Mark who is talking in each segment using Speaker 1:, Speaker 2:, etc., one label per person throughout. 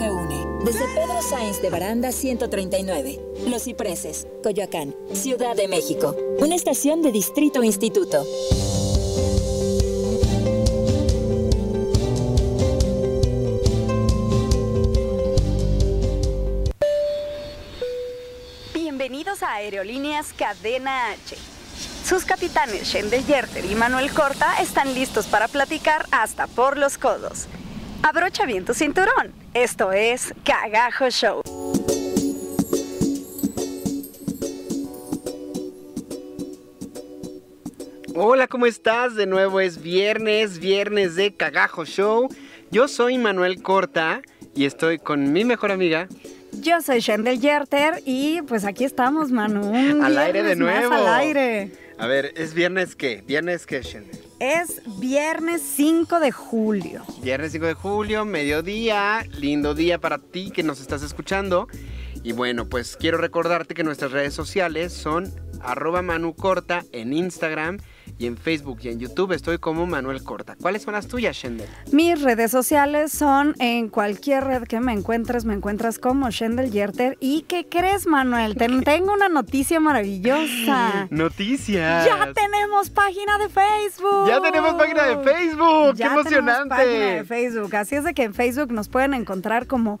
Speaker 1: que une. Desde Pedro Sáenz de Baranda 139, Los Cipreses, Coyoacán, Ciudad de México. Una estación de Distrito Instituto.
Speaker 2: Bienvenidos a Aerolíneas Cadena H. Sus capitanes Shendel Yerter y Manuel Corta están listos para platicar hasta por los codos. Abrocha bien tu cinturón. Esto es Cagajo Show.
Speaker 3: Hola, ¿cómo estás? De nuevo es viernes, viernes de Cagajo Show. Yo soy Manuel Corta y estoy con mi mejor amiga.
Speaker 2: Yo soy Shendel Yerter y pues aquí estamos, Manu. un
Speaker 3: Al aire de nuevo.
Speaker 2: Al aire.
Speaker 3: A ver, ¿es viernes qué? ¿Viernes qué, Shendel?
Speaker 2: Es viernes 5 de julio.
Speaker 3: Viernes 5 de julio, mediodía, lindo día para ti que nos estás escuchando. Y bueno, pues quiero recordarte que nuestras redes sociales son arroba Manu Corta en Instagram y en Facebook y en YouTube estoy como Manuel Corta. ¿Cuáles son las tuyas, Shendel?
Speaker 2: Mis redes sociales son en cualquier red que me encuentres, me encuentras como Shendel Yerter. ¿Y qué crees, Manuel? Te- tengo una noticia maravillosa.
Speaker 3: Noticias.
Speaker 2: Ya tenemos página de Facebook.
Speaker 3: Ya tenemos página de Facebook.
Speaker 2: Ya
Speaker 3: ¡Qué emocionante!
Speaker 2: Tenemos página de Facebook. Así es de que en Facebook nos pueden encontrar como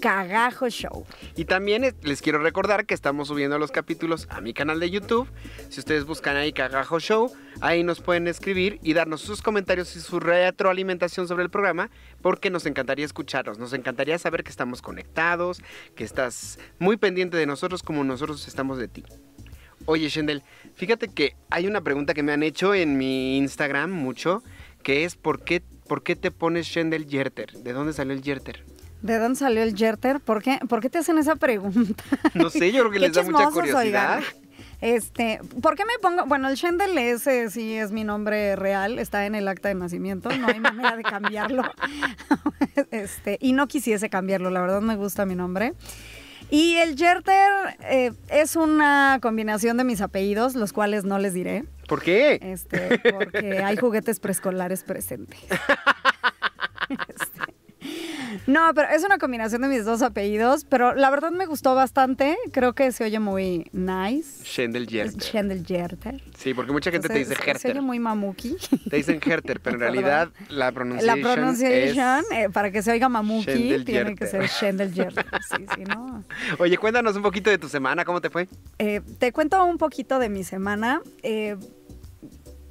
Speaker 2: Cagajo Show.
Speaker 3: Y también les quiero recordar que estamos subiendo los capítulos a mi canal de YouTube. Si ustedes buscan ahí Cagajo Show, ahí nos pueden escribir y darnos sus comentarios y su retroalimentación sobre el programa, porque nos encantaría escucharlos. Nos encantaría saber que estamos conectados, que estás muy pendiente de nosotros como nosotros estamos de ti. Oye, Shendel, fíjate que hay una pregunta que me han hecho en mi Instagram mucho, que es ¿por qué, por qué te pones Shendel Yerter? ¿De dónde salió el Yerter?
Speaker 2: ¿De dónde salió el Yerter? ¿Por qué, ¿Por qué te hacen esa pregunta?
Speaker 3: No sé, yo creo que les da mucha curiosidad.
Speaker 2: oigan. Este, ¿por qué me pongo? Bueno, el Shendel ese sí es mi nombre real, está en el acta de nacimiento, no hay manera de cambiarlo. Este, y no quisiese cambiarlo, la verdad me gusta mi nombre. Y el Yerter eh, es una combinación de mis apellidos, los cuales no les diré,
Speaker 3: ¿Por qué?
Speaker 2: este, porque hay juguetes preescolares presentes. Este, no, pero es una combinación de mis dos apellidos, pero la verdad me gustó bastante. Creo que se oye muy nice.
Speaker 3: Shendel
Speaker 2: Es
Speaker 3: Yerter.
Speaker 2: Shendel Yerter.
Speaker 3: Sí, porque mucha gente te dice
Speaker 2: Entonces, Se
Speaker 3: Herter.
Speaker 2: oye muy mamuki.
Speaker 3: Te dicen Herter, pero en realidad la
Speaker 2: La
Speaker 3: pronunciación es...
Speaker 2: eh, para que se oiga mamuki, tiene que ser Shendel Yerter. Sí, sí, ¿no?
Speaker 3: Oye, cuéntanos un poquito de tu semana, ¿cómo te fue?
Speaker 2: Eh, te cuento un poquito de mi semana. Eh,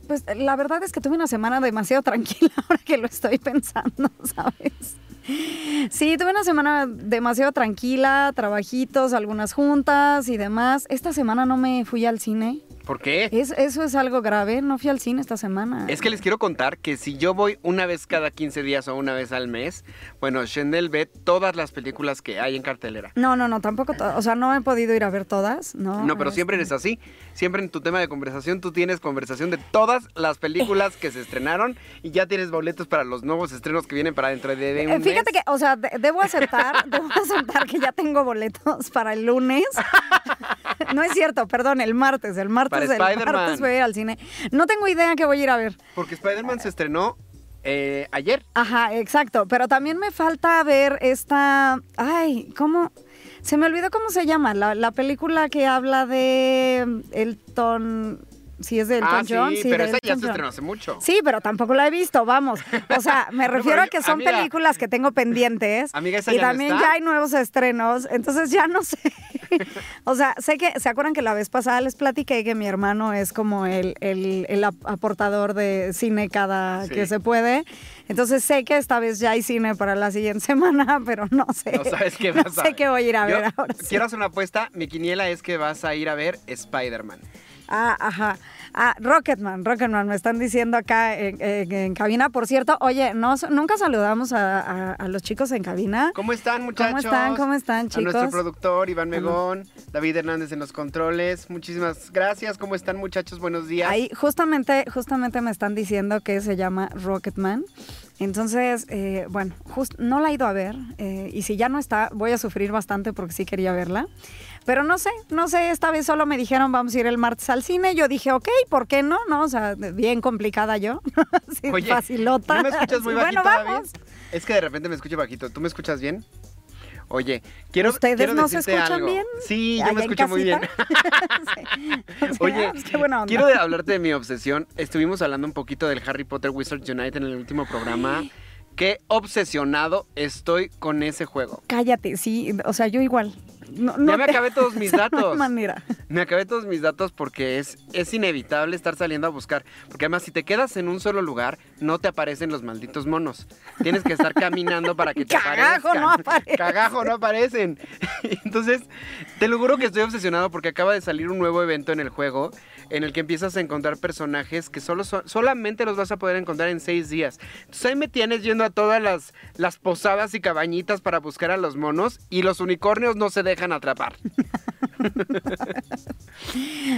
Speaker 2: pues la verdad es que tuve una semana demasiado tranquila ahora que lo estoy pensando, ¿sabes? Sí, tuve una semana demasiado tranquila, trabajitos, algunas juntas y demás. Esta semana no me fui al cine.
Speaker 3: ¿Por qué?
Speaker 2: Es- eso es algo grave, no fui al cine esta semana.
Speaker 3: Es que les quiero contar que si yo voy una vez cada 15 días o una vez al mes, bueno, Shendel ve todas las películas que hay en cartelera.
Speaker 2: No, no, no, tampoco, o sea, no he podido ir a ver todas, ¿no?
Speaker 3: No, pero siempre eres así. Siempre en tu tema de conversación tú tienes conversación de todas las películas que se estrenaron y ya tienes boletos para los nuevos estrenos que vienen para dentro de, de un
Speaker 2: Eh, Fíjate
Speaker 3: mes.
Speaker 2: que, o sea, de- debo aceptar, debo aceptar que ya tengo boletos para el lunes. No es cierto, perdón, el martes, el martes,
Speaker 3: Para
Speaker 2: el martes voy a ir al cine. No tengo idea que voy a ir a ver.
Speaker 3: Porque Spider-Man se estrenó eh, ayer.
Speaker 2: Ajá, exacto, pero también me falta ver esta, ay, ¿cómo? Se me olvidó cómo se llama, la, la película que habla de Elton, si es de Elton
Speaker 3: ah, sí,
Speaker 2: John, sí,
Speaker 3: pero esa ya se estrenó hace mucho.
Speaker 2: Sí, pero tampoco la he visto, vamos. O sea, me refiero a que son
Speaker 3: amiga.
Speaker 2: películas que tengo pendientes.
Speaker 3: Amiga, esa
Speaker 2: y
Speaker 3: ya no
Speaker 2: también
Speaker 3: está.
Speaker 2: ya hay nuevos estrenos, entonces ya no sé. o sea, sé que, ¿se acuerdan que la vez pasada les platiqué que mi hermano es como el, el- el ap- aportador de cine cada
Speaker 3: Sí.
Speaker 2: que se puede? Entonces sé que esta vez ya hay cine para la siguiente semana, pero no sé.
Speaker 3: No sabes qué
Speaker 2: No
Speaker 3: vas a
Speaker 2: sé
Speaker 3: ver.
Speaker 2: qué voy a ir a
Speaker 3: Yo
Speaker 2: ver ahora. sí.
Speaker 3: Quiero hacer una apuesta. Mi quiniela es que vas a ir a ver Spider-Man.
Speaker 2: Ah, ajá. Ah, Rocketman, Rocketman, me están diciendo acá en, en- en cabina. Por cierto, oye, no, nunca saludamos a, a- a los chicos en cabina.
Speaker 3: ¿Cómo están, muchachos?
Speaker 2: están? ¿Cómo están,
Speaker 3: A nuestro
Speaker 2: chicos?
Speaker 3: productor, Iván Megón, David Hernández en los controles. Muchísimas gracias. ¿Cómo están, muchachos? Buenos días.
Speaker 2: Ahí justamente, justamente me están diciendo que se llama Rocketman. Entonces, eh, bueno, just- no la he ido a ver. eh, y si ya no está, voy a sufrir bastante porque sí quería verla. Pero no sé, no sé, esta vez solo me dijeron vamos a ir el martes al cine. Yo dije, ok, ¿por qué no? No, o sea, bien complicada yo. Sí,
Speaker 3: Oye,
Speaker 2: facilota.
Speaker 3: ¿no me escuchas muy bajito,
Speaker 2: Bueno,
Speaker 3: David? Es que de repente me escucho bajito. ¿Tú me escuchas bien? Oye, quiero
Speaker 2: ¿Ustedes
Speaker 3: quiero
Speaker 2: no se escuchan
Speaker 3: algo.
Speaker 2: bien?
Speaker 3: Sí, yo me escucho muy bien.
Speaker 2: casita. Sí. O sea,
Speaker 3: Oye,
Speaker 2: pues qué buena onda.
Speaker 3: quiero hablarte de mi obsesión. Estuvimos hablando un poquito del Harry Potter Wizards Unite en el último programa. Qué obsesionado estoy con ese juego.
Speaker 2: Cállate, sí, o sea, yo igual. No, no
Speaker 3: ya me
Speaker 2: te-
Speaker 3: acabé todos mis
Speaker 2: sea, no hay
Speaker 3: datos.
Speaker 2: manera.
Speaker 3: Me acabé todos mis datos porque es, es inevitable estar saliendo a buscar. Porque además, si te quedas en un solo lugar, no te aparecen los malditos monos. Tienes que estar caminando para que te
Speaker 2: Cagajo,
Speaker 3: aparezcan.
Speaker 2: no.
Speaker 3: Cagajo, no aparecen. Entonces, te lo juro que estoy obsesionado porque acaba de salir un nuevo evento en el juego en el que empiezas a encontrar personajes que solo solamente los vas a poder encontrar en seis días. Entonces ahí me tienes yendo a todas las, las posadas y cabañitas para buscar a los monos y los unicornios no se dejan atrapar.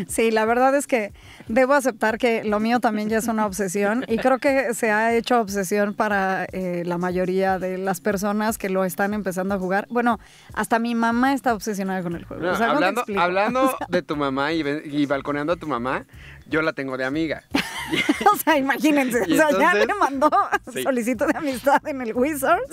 Speaker 2: Sí, la verdad es que debo aceptar que lo mío también ya es una obsesión y creo que se ha hecho obsesión para eh, la mayoría de las personas que lo están empezando a jugar. Bueno, hasta mi mamá está obsesionada con el juego.
Speaker 3: No,
Speaker 2: O sea, ¿cómo te
Speaker 3: hablando de tu mamá y balconeando a tu mamá, yo la tengo de amiga.
Speaker 2: o sea, imagínense, o sea, ya me mandó
Speaker 3: Sí.
Speaker 2: solicitud de amistad en el Wizards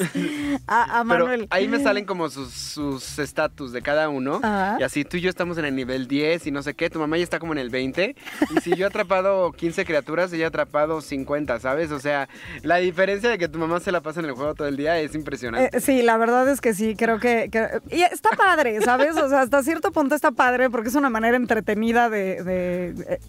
Speaker 2: a, a
Speaker 3: Pero
Speaker 2: Manuel.
Speaker 3: ahí me salen como sus sus estatus de cada uno.
Speaker 2: Ajá.
Speaker 3: Y así tú y yo estamos en el nivel 10 y no sé qué. Tu mamá ya está como en el 20. Y si yo he atrapado 15 criaturas, ella ha atrapado 50, ¿sabes? O sea, la diferencia de que tu mamá se la pasa en el juego todo el día es impresionante.
Speaker 2: Eh, sí, la verdad es que sí, creo que, que- y está padre, ¿sabes? O sea, hasta cierto punto está padre porque es una manera entretenida de, de- de-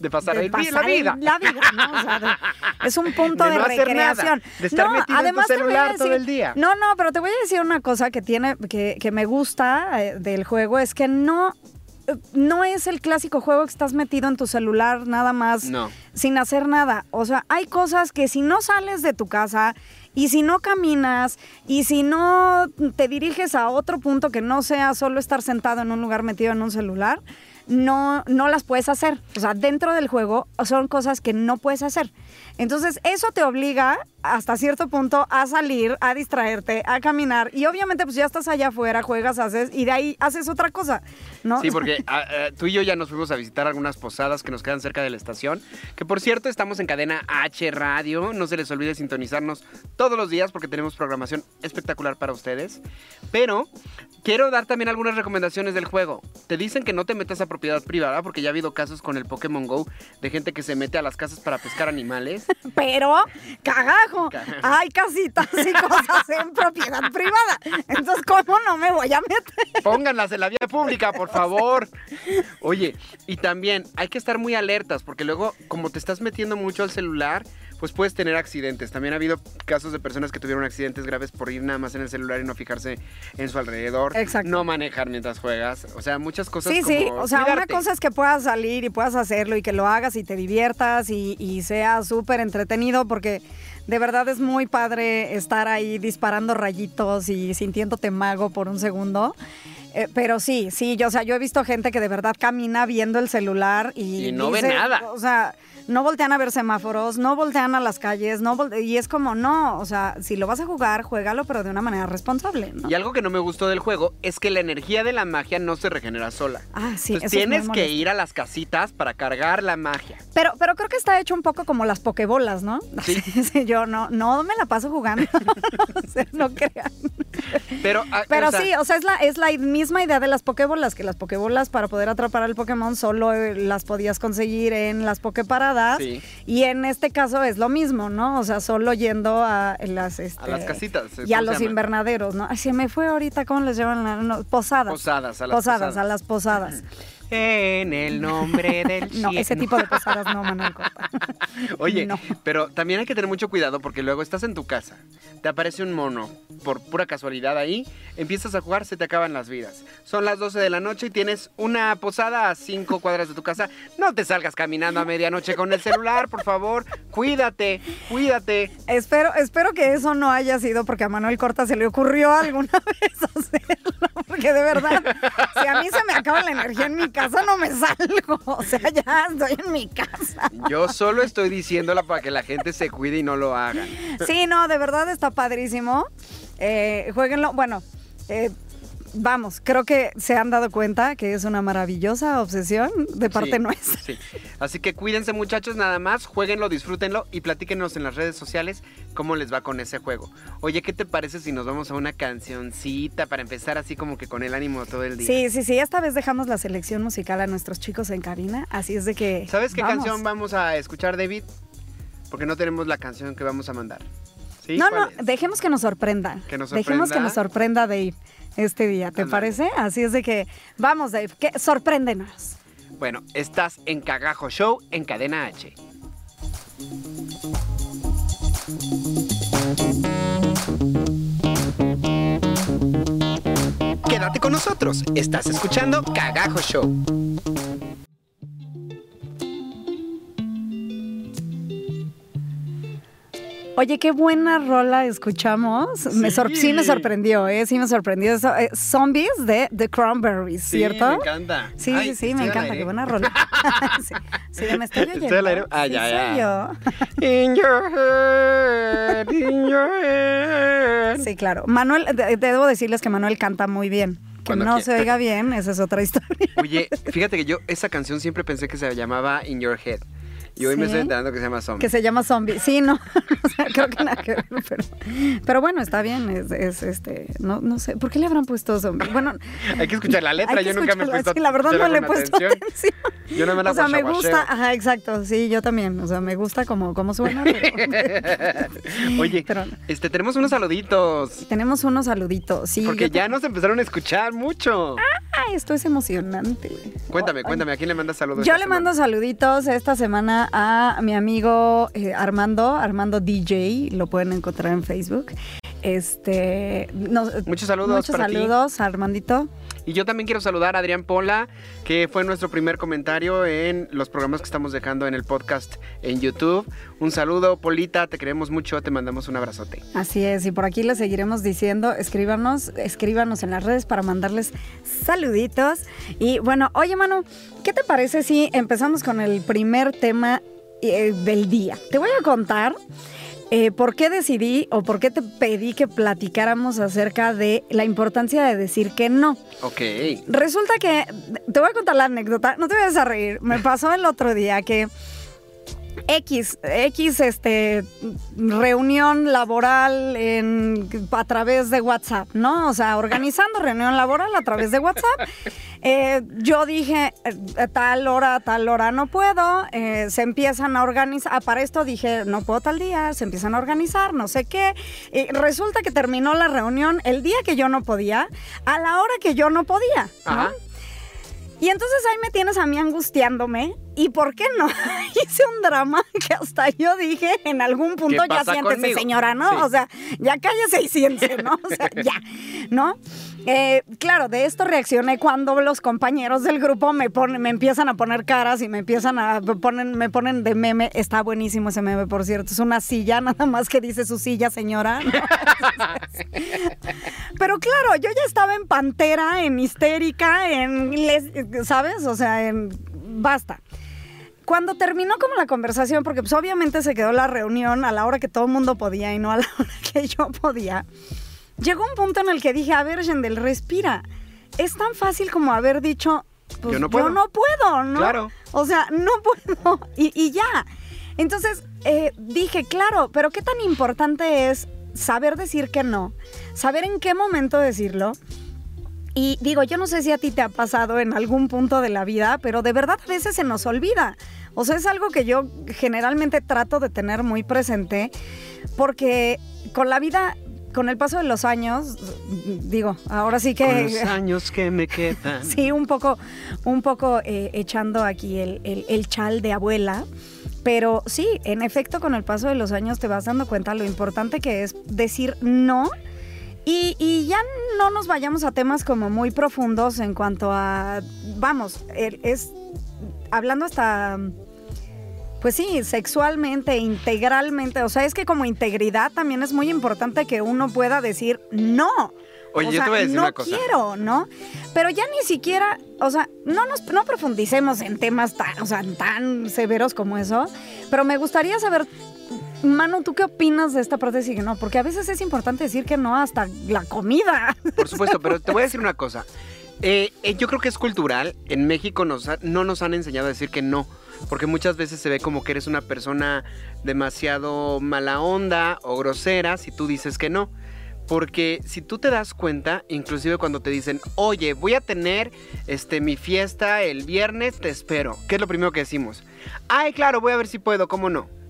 Speaker 3: de pasar,
Speaker 2: de
Speaker 3: el la
Speaker 2: pasar
Speaker 3: vida.
Speaker 2: La vida, ¿no? O sea, de- es un punto
Speaker 3: De
Speaker 2: de,
Speaker 3: no hacer nada,
Speaker 2: recreación.
Speaker 3: de estar
Speaker 2: no,
Speaker 3: metido en tu celular todo el día.
Speaker 2: No, no, pero te voy a decir una cosa que tiene, que, que me gusta eh, del juego, es que no, eh, no es el clásico juego que estás metido en tu celular nada más
Speaker 3: No.
Speaker 2: sin hacer nada. O sea, hay cosas que si no sales de tu casa y si no caminas y si no te diriges a otro punto que no sea solo estar sentado en un lugar metido en un celular, no, no las puedes hacer. O sea, dentro del juego son cosas que no puedes hacer. Entonces, eso te obliga hasta cierto punto a salir, a distraerte, a caminar. Y obviamente, pues ya estás allá afuera, juegas, haces, y de ahí haces otra cosa, ¿no?
Speaker 3: Sí, porque ah, ah, tú y yo ya nos fuimos a visitar algunas posadas que nos quedan cerca de la estación. Que por cierto, estamos en cadena H Radio. No se les olvide sintonizarnos todos los días porque tenemos programación espectacular para ustedes. Pero quiero dar también algunas recomendaciones del juego. Te dicen que no te metas a propiedad privada porque ya ha habido casos con el Pokémon Go de gente que se mete a las casas para pescar animales.
Speaker 2: Pero, cagajo, hay casitas y cosas en propiedad privada. Entonces, ¿cómo no me voy a meter?
Speaker 3: Pónganlas en la vía pública, por favor. Oye, y también hay que estar muy alertas porque luego, como te estás metiendo mucho al celular, pues puedes tener accidentes. También ha habido casos de personas que tuvieron accidentes graves por ir nada más en el celular y no fijarse en su alrededor.
Speaker 2: Exacto.
Speaker 3: No manejar mientras juegas. O sea, muchas cosas
Speaker 2: Sí,
Speaker 3: como
Speaker 2: sí, o sea, una cosa es que puedas salir y puedas hacerlo y que lo hagas y te diviertas y, y sea súper entretenido porque de verdad es muy padre estar ahí disparando rayitos y sintiéndote mago por un segundo. Eh, pero sí, sí, yo, o sea, yo he visto gente que de verdad camina viendo el celular y,
Speaker 3: Y no ve nada.
Speaker 2: O sea, no voltean a ver semáforos, no voltean a las calles, no y es como, no, o sea, si lo vas a jugar, juégalo, pero de una manera responsable, ¿no?
Speaker 3: Y algo que no me gustó del juego es que la energía de la magia no se regenera sola.
Speaker 2: Ah, sí,
Speaker 3: Entonces
Speaker 2: es
Speaker 3: tienes que ir a las casitas para cargar la magia.
Speaker 2: Pero, pero creo que está hecho un poco como las pokebolas, ¿no?
Speaker 3: Sí.
Speaker 2: Yo no, no me la paso jugando. O sea, no crean.
Speaker 3: Pero, ah,
Speaker 2: Pero
Speaker 3: o sea,
Speaker 2: sí, o sea, es la, es la misma idea de las pokebolas, que las pokebolas para poder atrapar al Pokémon solo eh, las podías conseguir en las pokeparadas.
Speaker 3: Sí.
Speaker 2: Y en este caso es lo mismo, ¿no? O sea, solo yendo a las, este,
Speaker 3: A las casitas,
Speaker 2: Y a
Speaker 3: ¿cómo se
Speaker 2: los invernaderos, ¿no? Ay, se me fue ahorita, ¿cómo les llaman? La- no, posadas.
Speaker 3: Posadas, a las
Speaker 2: posadas.
Speaker 3: posadas.
Speaker 2: a las posadas.
Speaker 3: En el nombre del
Speaker 2: No,
Speaker 3: cielo.
Speaker 2: ese tipo de posadas no, Manuel Corta.
Speaker 3: Oye,
Speaker 2: No.
Speaker 3: pero también hay que tener mucho cuidado porque luego estás en tu casa, te aparece un mono, por pura casualidad ahí, empiezas a jugar, se te acaban las vidas. Son las 12 de la noche y tienes una posada a 5 cuadras de tu casa. No te salgas caminando a medianoche con el celular, por favor. Cuídate, cuídate.
Speaker 2: Espero, espero que eso no haya sido porque a Manuel Corta se le ocurrió alguna vez hacerlo. Porque de verdad, si a mí se me acaba la energía en mi casa, no me salgo. O sea, ya estoy en mi casa.
Speaker 3: Yo solo estoy diciéndola para que la gente se cuide y no lo hagan.
Speaker 2: Sí, no, de verdad está padrísimo. Eh, jueguenlo. Bueno, eh, vamos, creo que se han dado cuenta que es una maravillosa obsesión de parte
Speaker 3: Sí,
Speaker 2: nuestra.
Speaker 3: sí. Así que cuídense muchachos, nada más, jueguenlo, disfrútenlo y platíquenos en las redes sociales cómo les va con ese juego. Oye, ¿qué te parece si nos vamos a una cancioncita para empezar así como que con el ánimo todo el día?
Speaker 2: Sí, sí, sí, esta vez dejamos la selección musical a nuestros chicos en cabina, así es de que...
Speaker 3: ¿Sabes qué
Speaker 2: vamos.
Speaker 3: canción vamos a escuchar, David? Porque no tenemos la canción que vamos a mandar. ¿Sí?
Speaker 2: No,
Speaker 3: ¿Cuál
Speaker 2: no,
Speaker 3: es?
Speaker 2: dejemos que nos sorprenda.
Speaker 3: Que nos
Speaker 2: Dejemos que nos sorprenda Dave este día, ¿te parece? Así es de que, vamos Dave, que sorpréndenos.
Speaker 3: Bueno, estás en Cagajo Show en Cadena H. Quédate con nosotros. Estás escuchando Cagajo Show.
Speaker 2: Oye, qué buena rola escuchamos. Me sor-
Speaker 3: Sí.
Speaker 2: sí me sorprendió, ¿eh? Sí me sorprendió. Eso, eh, zombies de The Cranberries, ¿cierto?
Speaker 3: me encanta.
Speaker 2: Sí,
Speaker 3: Ay,
Speaker 2: sí, sí, me encanta. Qué buena rola. sí, sí, me estoy oyendo.
Speaker 3: ¿Estoy al aire? Ah,
Speaker 2: Sí,
Speaker 3: ya,
Speaker 2: soy yo.
Speaker 3: In your head, in your head.
Speaker 2: Sí, claro. Manuel, de- debo decirles que Manuel canta muy bien. Que
Speaker 3: Cuando
Speaker 2: no
Speaker 3: quiera.
Speaker 2: se oiga bien, esa es otra historia.
Speaker 3: Oye, fíjate que yo esa canción siempre pensé que se llamaba In Your Head. Y hoy me estoy enterando que se llama Zombie.
Speaker 2: Que se llama zombie. Sí, no. o sea, creo que nada que ver, pero, pero bueno, está bien. Es, es, este, no, no sé. ¿Por qué le habrán puesto zombie? Bueno,
Speaker 3: Hay que escuchar la letra, yo nunca me he puesto
Speaker 2: Sí, la verdad no le he puesto
Speaker 3: atención.
Speaker 2: atención.
Speaker 3: Yo no me la
Speaker 2: O sea, me gusta, ajá, exacto, sí, yo también, o sea, me gusta como, como suena, pero,
Speaker 3: Oye,
Speaker 2: pero
Speaker 3: este, tenemos unos saluditos.
Speaker 2: tenemos unos saluditos, sí.
Speaker 3: Porque ya nos empezaron a escuchar mucho.
Speaker 2: Ay, esto es emocionante.
Speaker 3: Cuéntame, cuéntame, ¿a quién le mandas saludos?
Speaker 2: Yo le
Speaker 3: semana?
Speaker 2: mando saluditos esta semana a mi amigo eh, Armando, Armando DJ, lo pueden encontrar en Facebook. Este, no,
Speaker 3: Muchos saludos
Speaker 2: muchos
Speaker 3: para ti.
Speaker 2: saludos, Armandito.
Speaker 3: Y yo también quiero saludar a Adrián Pola, que fue nuestro primer comentario en los programas que estamos dejando en el podcast en YouTube. Un saludo, Polita, te queremos mucho, te mandamos un abrazote.
Speaker 2: Así es, y por aquí les seguiremos diciendo, escríbanos, escríbanos en las redes para mandarles saluditos. Y bueno, oye Manu, ¿qué te parece si empezamos con el primer tema eh, del día? Te voy a contar eh, por qué decidí o por qué te pedí que platicáramos acerca de la importancia de decir que no.
Speaker 3: Ok.
Speaker 2: Resulta que, te voy a contar la anécdota, no te vayas a reír, me pasó el otro día que X, X, este, reunión laboral en, a través de WhatsApp, ¿no? O sea, organizando reunión laboral a través de WhatsApp. Eh, yo dije, eh, tal hora, tal hora no puedo, eh, se empiezan a organizar, ah, para esto dije, no puedo tal día, se empiezan a organizar, no sé qué. Y resulta que terminó la reunión el día que yo no podía, a la hora que yo no podía, ¿no?
Speaker 3: Ajá.
Speaker 2: Y entonces ahí me tienes a mí angustiándome. ¿Y por qué no? Hice un drama que hasta yo dije en algún punto,
Speaker 3: ¿Qué
Speaker 2: ya siéntese,
Speaker 3: conmigo?
Speaker 2: señora, ¿no?
Speaker 3: Sí.
Speaker 2: O sea, ya cállese y siéntese, ¿no? O sea, ya, ¿no? Eh, claro, de esto reaccioné cuando los compañeros del grupo me ponen, me empiezan a poner caras y me empiezan a ponen, me ponen de meme. Está buenísimo ese meme, por cierto. Es una silla, nada más que dice su silla, señora. Pero claro, yo ya estaba en pantera, en histérica, en, ¿sabes? O sea, en basta. Cuando terminó como la conversación, porque pues obviamente se quedó la reunión a la hora que todo el mundo podía y no a la hora que yo podía, llegó un punto en el que dije, a ver, Yendel, respira. Es tan fácil como haber dicho, pues,
Speaker 3: Yo no puedo.
Speaker 2: puedo, ¿no?
Speaker 3: Claro.
Speaker 2: O sea, no puedo y, y ya. Entonces eh, dije, claro, pero qué tan importante es saber decir que no, saber en qué momento decirlo. Y digo, yo no sé si a ti te ha pasado en algún punto de la vida, pero de verdad a veces se nos olvida. O sea, es algo que yo generalmente trato de tener muy presente, porque con la vida, con el paso de los años, digo, ahora sí que...
Speaker 3: Con los años que me quedan.
Speaker 2: Sí, un poco, un poco eh, echando aquí el, el- el chal de abuela. Pero sí, en efecto, con el paso de los años te vas dando cuenta lo importante que es decir no. Y, y ya no nos vayamos a temas como muy profundos en cuanto a, vamos, es hablando hasta, pues sí, sexualmente, integralmente. O sea, es que como integridad también es muy importante que uno pueda decir no.
Speaker 3: Oye,
Speaker 2: O
Speaker 3: yo
Speaker 2: sea,
Speaker 3: te voy a decir
Speaker 2: no
Speaker 3: una cosa.
Speaker 2: quiero, ¿no? Pero ya ni siquiera, o sea, no nos no profundicemos en temas tan, o sea, tan severos como eso, pero me gustaría saber Manu, ¿tú qué opinas de esta parte de decir que no? Porque a veces es importante decir que no hasta la comida.
Speaker 3: Por supuesto, pero te voy a decir una cosa. Eh, eh, yo creo que es cultural. En México nos ha- no nos han enseñado a decir que no. Porque muchas veces se ve como que eres una persona demasiado mala onda o grosera si tú dices que no. Porque si tú te das cuenta, inclusive cuando te dicen, oye, voy a tener este, mi fiesta el viernes, te espero. ¿Qué es lo primero que decimos? Ay, claro, voy a ver si puedo, ¿cómo no?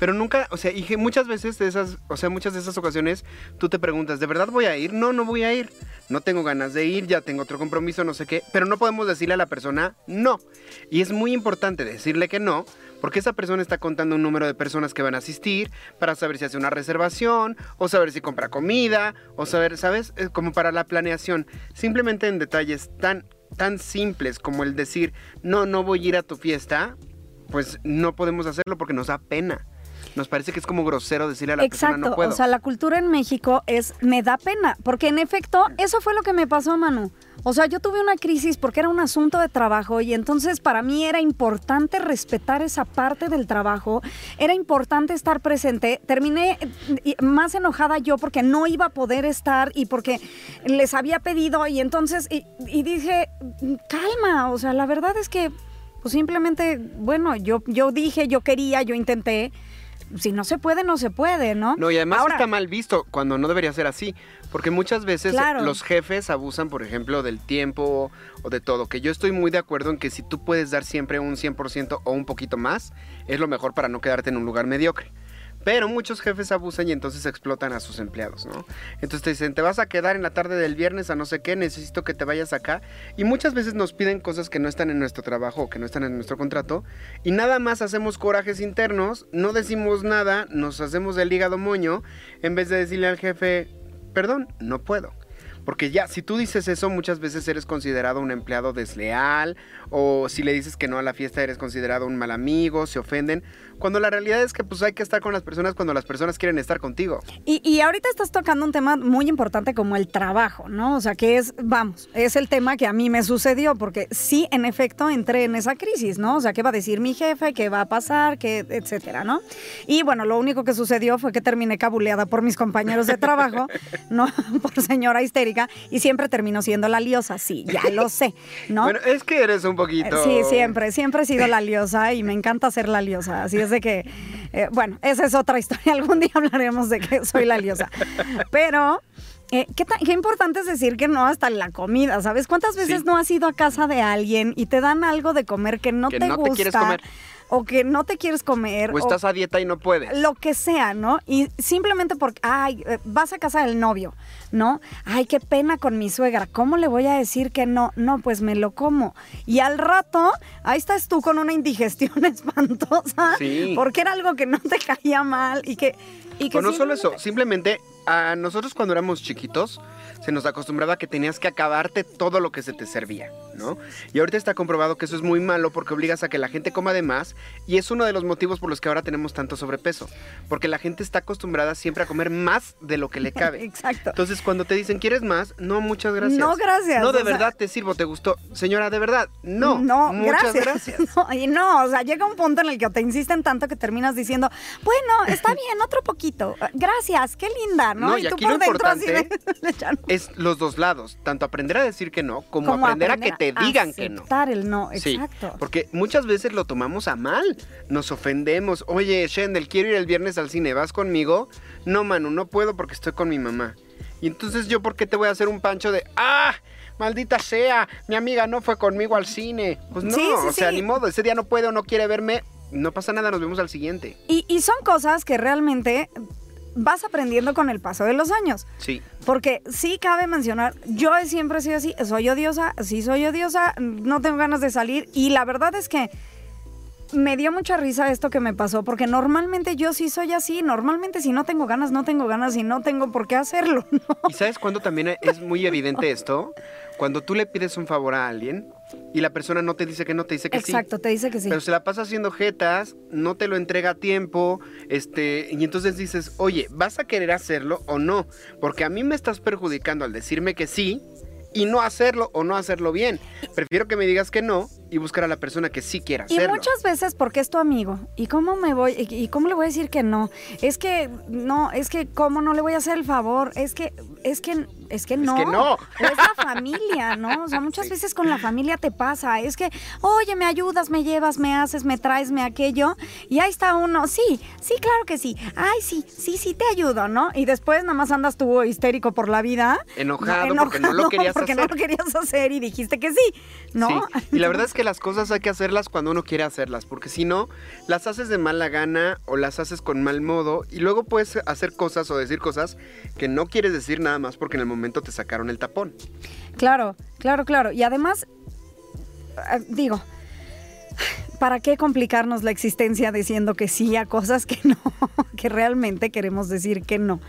Speaker 3: Pero nunca, o sea, y muchas veces de esas, o sea, muchas de esas ocasiones tú te preguntas, ¿de verdad voy a ir? No, no voy a ir. No tengo ganas de ir, ya tengo otro compromiso, no sé qué. Pero no podemos decirle a la persona no. Y es muy importante decirle que no, porque esa persona está contando un número de personas que van a asistir para saber si hace una reservación, o saber si compra comida, o saber, ¿sabes? Eh, Como para la planeación. Simplemente en detalles tan, tan simples como el decir, no, no voy a ir a tu fiesta, pues no podemos hacerlo porque nos da pena. Nos parece que es como grosero decirle a la
Speaker 2: Exacto,
Speaker 3: persona no puedo.
Speaker 2: o sea, la cultura en México es me da pena, porque en efecto eso fue lo que me pasó, Manu. O sea, yo tuve una crisis porque era un asunto de trabajo y entonces para mí era importante respetar esa parte del trabajo, era importante estar presente. Terminé eh, más enojada yo porque no iba a poder estar y porque les había pedido y entonces y, y dije, calma, o sea, la verdad es que pues simplemente, bueno, yo, yo dije, yo quería, yo intenté. Si no se puede, no se puede, ¿no?
Speaker 3: No, y además
Speaker 2: Ahora-
Speaker 3: está mal visto cuando no debería ser así. Porque muchas veces
Speaker 2: Claro.
Speaker 3: los jefes abusan, por ejemplo, del tiempo o de todo. Que yo estoy muy de acuerdo en que si tú puedes dar siempre un 100% o un poquito más, es lo mejor para no quedarte en un lugar mediocre. Pero muchos jefes abusan y entonces explotan a sus empleados, ¿no? Entonces te dicen, te vas a quedar en la tarde del viernes a no sé qué, necesito que te vayas acá. Y muchas veces nos piden cosas que no están en nuestro trabajo que no están en nuestro contrato. Y nada más hacemos corajes internos, no decimos nada, nos hacemos del hígado moño, en vez de decirle al jefe, perdón, no puedo. Porque ya, si tú dices eso, muchas veces eres considerado un empleado desleal, o si le dices que no a la fiesta, eres considerado un mal amigo, se ofenden. Cuando la realidad es que pues hay que estar con las personas cuando las personas quieren estar contigo.
Speaker 2: Y, y ahorita estás tocando un tema muy importante como el trabajo, ¿no? O sea, que es, vamos, es el tema que a mí me sucedió, porque sí, en efecto, entré en esa crisis, ¿no? O sea, ¿qué va a decir mi jefe? ¿Qué va a pasar? ¿Qué, etcétera, ¿no? Y bueno, lo único que sucedió fue que terminé cabuleada por mis compañeros de trabajo, ¿no? Por señora histérica, y siempre terminó siendo la liosa, sí, ya lo sé, ¿no?
Speaker 3: Bueno, es que eres un poquito...
Speaker 2: Sí, siempre, siempre he sido la liosa y me encanta ser la liosa. Así es de que, eh, bueno, esa es otra historia. Algún día hablaremos de que soy la liosa. Pero, eh, ¿qué, qué importante es decir que no hasta la comida, ¿sabes? ¿Cuántas veces
Speaker 3: Sí.
Speaker 2: no has ido a casa de alguien y te dan algo de comer que no
Speaker 3: Que
Speaker 2: te
Speaker 3: no te
Speaker 2: gusta?
Speaker 3: quieres comer.
Speaker 2: O que no te quieres comer.
Speaker 3: O estás a dieta y no puedes.
Speaker 2: Lo que sea, ¿no? Y simplemente porque, ay, eh, vas a casa del novio, ¿no? Ay, qué pena con mi suegra. ¿Cómo le voy a decir que no? No, pues me lo como. Y al rato, ahí estás tú con una indigestión espantosa.
Speaker 3: Sí.
Speaker 2: Porque era algo que no te caía mal y que. Y que
Speaker 3: Pues no solo eso,
Speaker 2: simplemente
Speaker 3: a nosotros cuando éramos chiquitos se nos acostumbraba que tenías que acabarte todo lo que se te servía, ¿no? Y ahorita está comprobado que eso es muy malo porque obligas a que la gente coma de más y es uno de los motivos por los que ahora tenemos tanto sobrepeso, porque la gente está acostumbrada siempre a comer más de lo que le cabe.
Speaker 2: Exacto.
Speaker 3: Entonces cuando te dicen, ¿quieres más? No, muchas gracias.
Speaker 2: No, gracias,
Speaker 3: No, de
Speaker 2: sea-
Speaker 3: verdad te sirvo, ¿te gustó? Señora, de verdad, no.
Speaker 2: No,
Speaker 3: muchas
Speaker 2: gracias.
Speaker 3: gracias.
Speaker 2: No, y no, o sea, llega un punto en el que te insisten tanto que terminas diciendo, bueno, está bien, otro poquito. Gracias, qué linda, ¿no?
Speaker 3: No, y
Speaker 2: tú
Speaker 3: aquí lo
Speaker 2: así de-
Speaker 3: importante
Speaker 2: ya no.
Speaker 3: Es los dos lados, tanto aprender a decir que no, como,
Speaker 2: Como
Speaker 3: aprender, a que te digan que no.
Speaker 2: aceptar el no,
Speaker 3: Sí,
Speaker 2: exacto.
Speaker 3: porque muchas veces lo tomamos a mal, nos ofendemos. Oye, Shendel, quiero ir el viernes al cine, ¿vas conmigo? No, Manu, no puedo porque estoy con mi mamá. Y entonces yo, ¿por qué te voy a hacer un pancho de, ah, maldita sea, mi amiga no fue conmigo al cine? Pues no,
Speaker 2: Sí, sí,
Speaker 3: o sea, ni modo, ese día no puede o no quiere verme, no pasa nada, nos vemos al siguiente.
Speaker 2: Y, y son cosas que realmente vas aprendiendo con el paso de los años.
Speaker 3: Sí,
Speaker 2: Porque sí cabe mencionar, yo he siempre sido así, soy odiosa, sí soy odiosa, no tengo ganas de salir y la verdad es que me dio mucha risa esto que me pasó porque normalmente yo sí soy así, normalmente si no tengo ganas, no tengo ganas y no tengo por qué hacerlo, ¿no?
Speaker 3: ¿Y sabes cuándo también es muy evidente esto? Cuando tú le pides un favor a alguien y la persona no te dice que no, te dice que sí.
Speaker 2: Exacto, te dice que sí.
Speaker 3: Pero se la pasa haciendo jetas, no te lo entrega a tiempo, este, y entonces dices, oye, ¿vas a querer hacerlo o no? Porque a mí me estás perjudicando al decirme que sí y no hacerlo o no hacerlo bien. Prefiero que me digas que no y buscar a la persona que sí quiera
Speaker 2: Y muchas veces porque es tu amigo. ¿Y cómo me voy? ¿Y cómo le voy a decir que no? Es que no, es que cómo no le voy a hacer el favor. Es que es que es que no.
Speaker 3: que no.
Speaker 2: Es la familia, ¿no? O sea, muchas veces con la familia te pasa. Es que, oye, me ayudas, me llevas, me haces, me traes, me aquello. Y ahí está uno. Sí, sí, claro que sí. Ay, sí, sí, sí te ayudo, ¿no? Y después nada más andas tú histérico por la vida.
Speaker 3: Enojado porque no lo querías
Speaker 2: porque no
Speaker 3: hacer.
Speaker 2: lo querías hacer y dijiste que sí, ¿no?
Speaker 3: Sí, Y la verdad es que las cosas hay que hacerlas cuando uno quiere hacerlas, porque si no, las haces de mala gana o las haces con mal modo y luego puedes hacer cosas o decir cosas que no quieres decir nada más porque en el momento te sacaron el tapón.
Speaker 2: Claro, claro, claro. Y además, eh, digo, ¿para qué complicarnos la existencia diciendo que sí a cosas que no, que realmente queremos decir que no?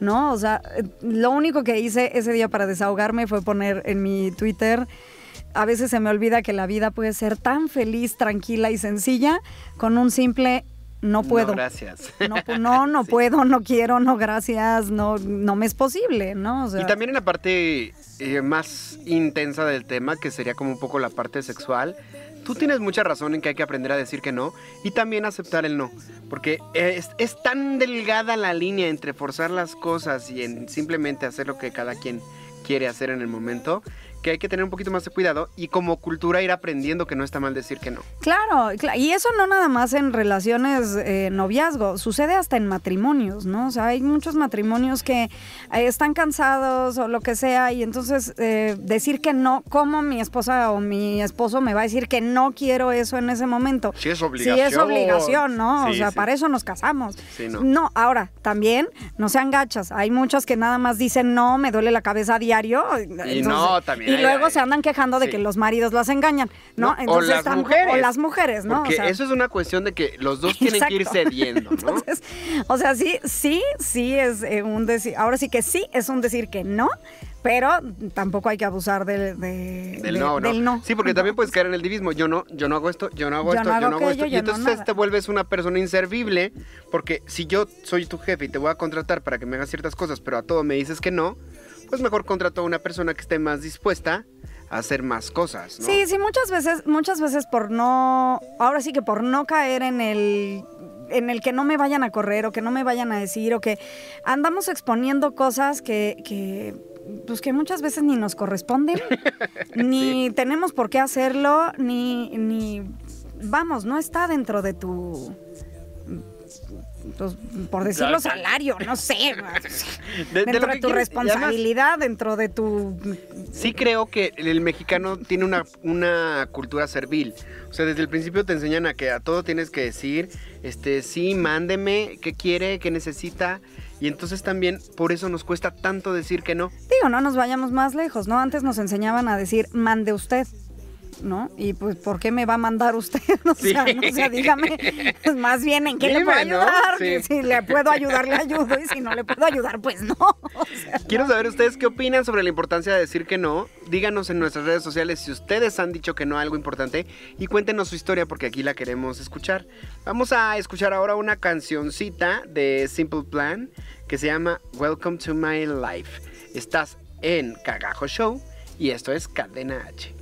Speaker 2: ¿No? O sea, lo único que hice ese día para desahogarme fue poner en mi Twitter. A veces se me olvida que la vida puede ser tan feliz, tranquila y sencilla con un simple no puedo.
Speaker 3: No, gracias.
Speaker 2: No, no, no
Speaker 3: Sí.
Speaker 2: puedo, no quiero, no gracias, no, no me es posible, ¿no? O sea,
Speaker 3: Y también en la parte eh, más intensa del tema, que sería como un poco la parte sexual, tú tienes mucha razón en que hay que aprender a decir que no y también aceptar el no. Porque es, es tan delgada la línea entre forzar las cosas y en simplemente hacer lo que cada quien quiere hacer en el momento, que hay que tener un poquito más de cuidado y como cultura ir aprendiendo que no está mal decir que no.
Speaker 2: Claro, cla- y eso no nada más en relaciones eh, noviazgo, sucede hasta en matrimonios, ¿no? O sea, hay muchos matrimonios que eh, están cansados o lo que sea, y entonces eh, decir que no, ¿cómo mi esposa o mi esposo me va a decir que no quiero eso en ese momento?
Speaker 3: Si es
Speaker 2: Sí,
Speaker 3: obligación.
Speaker 2: es obligación, ¿no? o sea,
Speaker 3: sí.
Speaker 2: para eso nos casamos.
Speaker 3: Sí, no.
Speaker 2: ahora, también no sean gachas. Hay muchas que nada más dicen no, me duele la cabeza a diario.
Speaker 3: Y no, también
Speaker 2: Y luego se andan quejando de
Speaker 3: sí.
Speaker 2: que los maridos las engañan, ¿no?
Speaker 3: No, o las mujeres.
Speaker 2: O las mujeres, ¿no?
Speaker 3: Porque
Speaker 2: O sea,
Speaker 3: eso es una cuestión de que los dos tienen que ir cediendo, ¿no?
Speaker 2: Entonces, o sea, sí, sí, sí es eh, un decir, ahora sí que sí es un decir que no, pero tampoco hay que abusar de- de-
Speaker 3: Del
Speaker 2: de-
Speaker 3: no, ¿no?
Speaker 2: del no.
Speaker 3: Sí, porque también puedes caer en el divismo. Yo no, yo no hago esto, yo no hago
Speaker 2: Yo
Speaker 3: esto, yo no hago esto. Y
Speaker 2: yo
Speaker 3: entonces te vuelves una persona inservible, porque si yo soy tu jefe y te voy a contratar para que me hagas ciertas cosas, pero a todo me dices que no, pues mejor contrato a una persona que esté más dispuesta a hacer más cosas, ¿no?
Speaker 2: Sí, sí, muchas veces, muchas veces por no, ahora sí que por no caer en el en el que no me vayan a correr o que no me vayan a decir o que andamos exponiendo cosas que, que pues que muchas veces ni nos corresponden, ni tenemos por qué hacerlo, ni, ni vamos, no está dentro de tu pues, por decirlo salario, no sé,
Speaker 3: De- de
Speaker 2: dentro
Speaker 3: lo
Speaker 2: de, tu
Speaker 3: quieres. Y además,
Speaker 2: responsabilidad, dentro de tu
Speaker 3: Sí creo que el mexicano tiene una, una cultura servil. O sea, desde el principio te enseñan a que a todo tienes que decir, este, sí, mándeme, qué quiere, qué necesita. Y entonces también por eso nos cuesta tanto decir que no.
Speaker 2: Digo, no nos vayamos más lejos, ¿no? Antes nos enseñaban a decir, mande usted, ¿no? Y pues, ¿por qué me va a mandar usted? O
Speaker 3: Sí.
Speaker 2: sea, no, o sea, dígame, pues, más bien, ¿en qué le puedo
Speaker 3: ¿no?
Speaker 2: ayudar?
Speaker 3: Sí.
Speaker 2: Si le puedo ayudar, le ayudo, y si no le puedo ayudar, pues no. O sea,
Speaker 3: Quiero saber ustedes qué opinan sobre la importancia de decir que no. Díganos en nuestras redes sociales si ustedes han dicho que no a algo importante y cuéntenos su historia porque aquí la queremos escuchar. Vamos a escuchar ahora una cancioncita de Simple Plan que se llama Welcome to My Life. Estás en Cagajo Show y esto es Cadena H.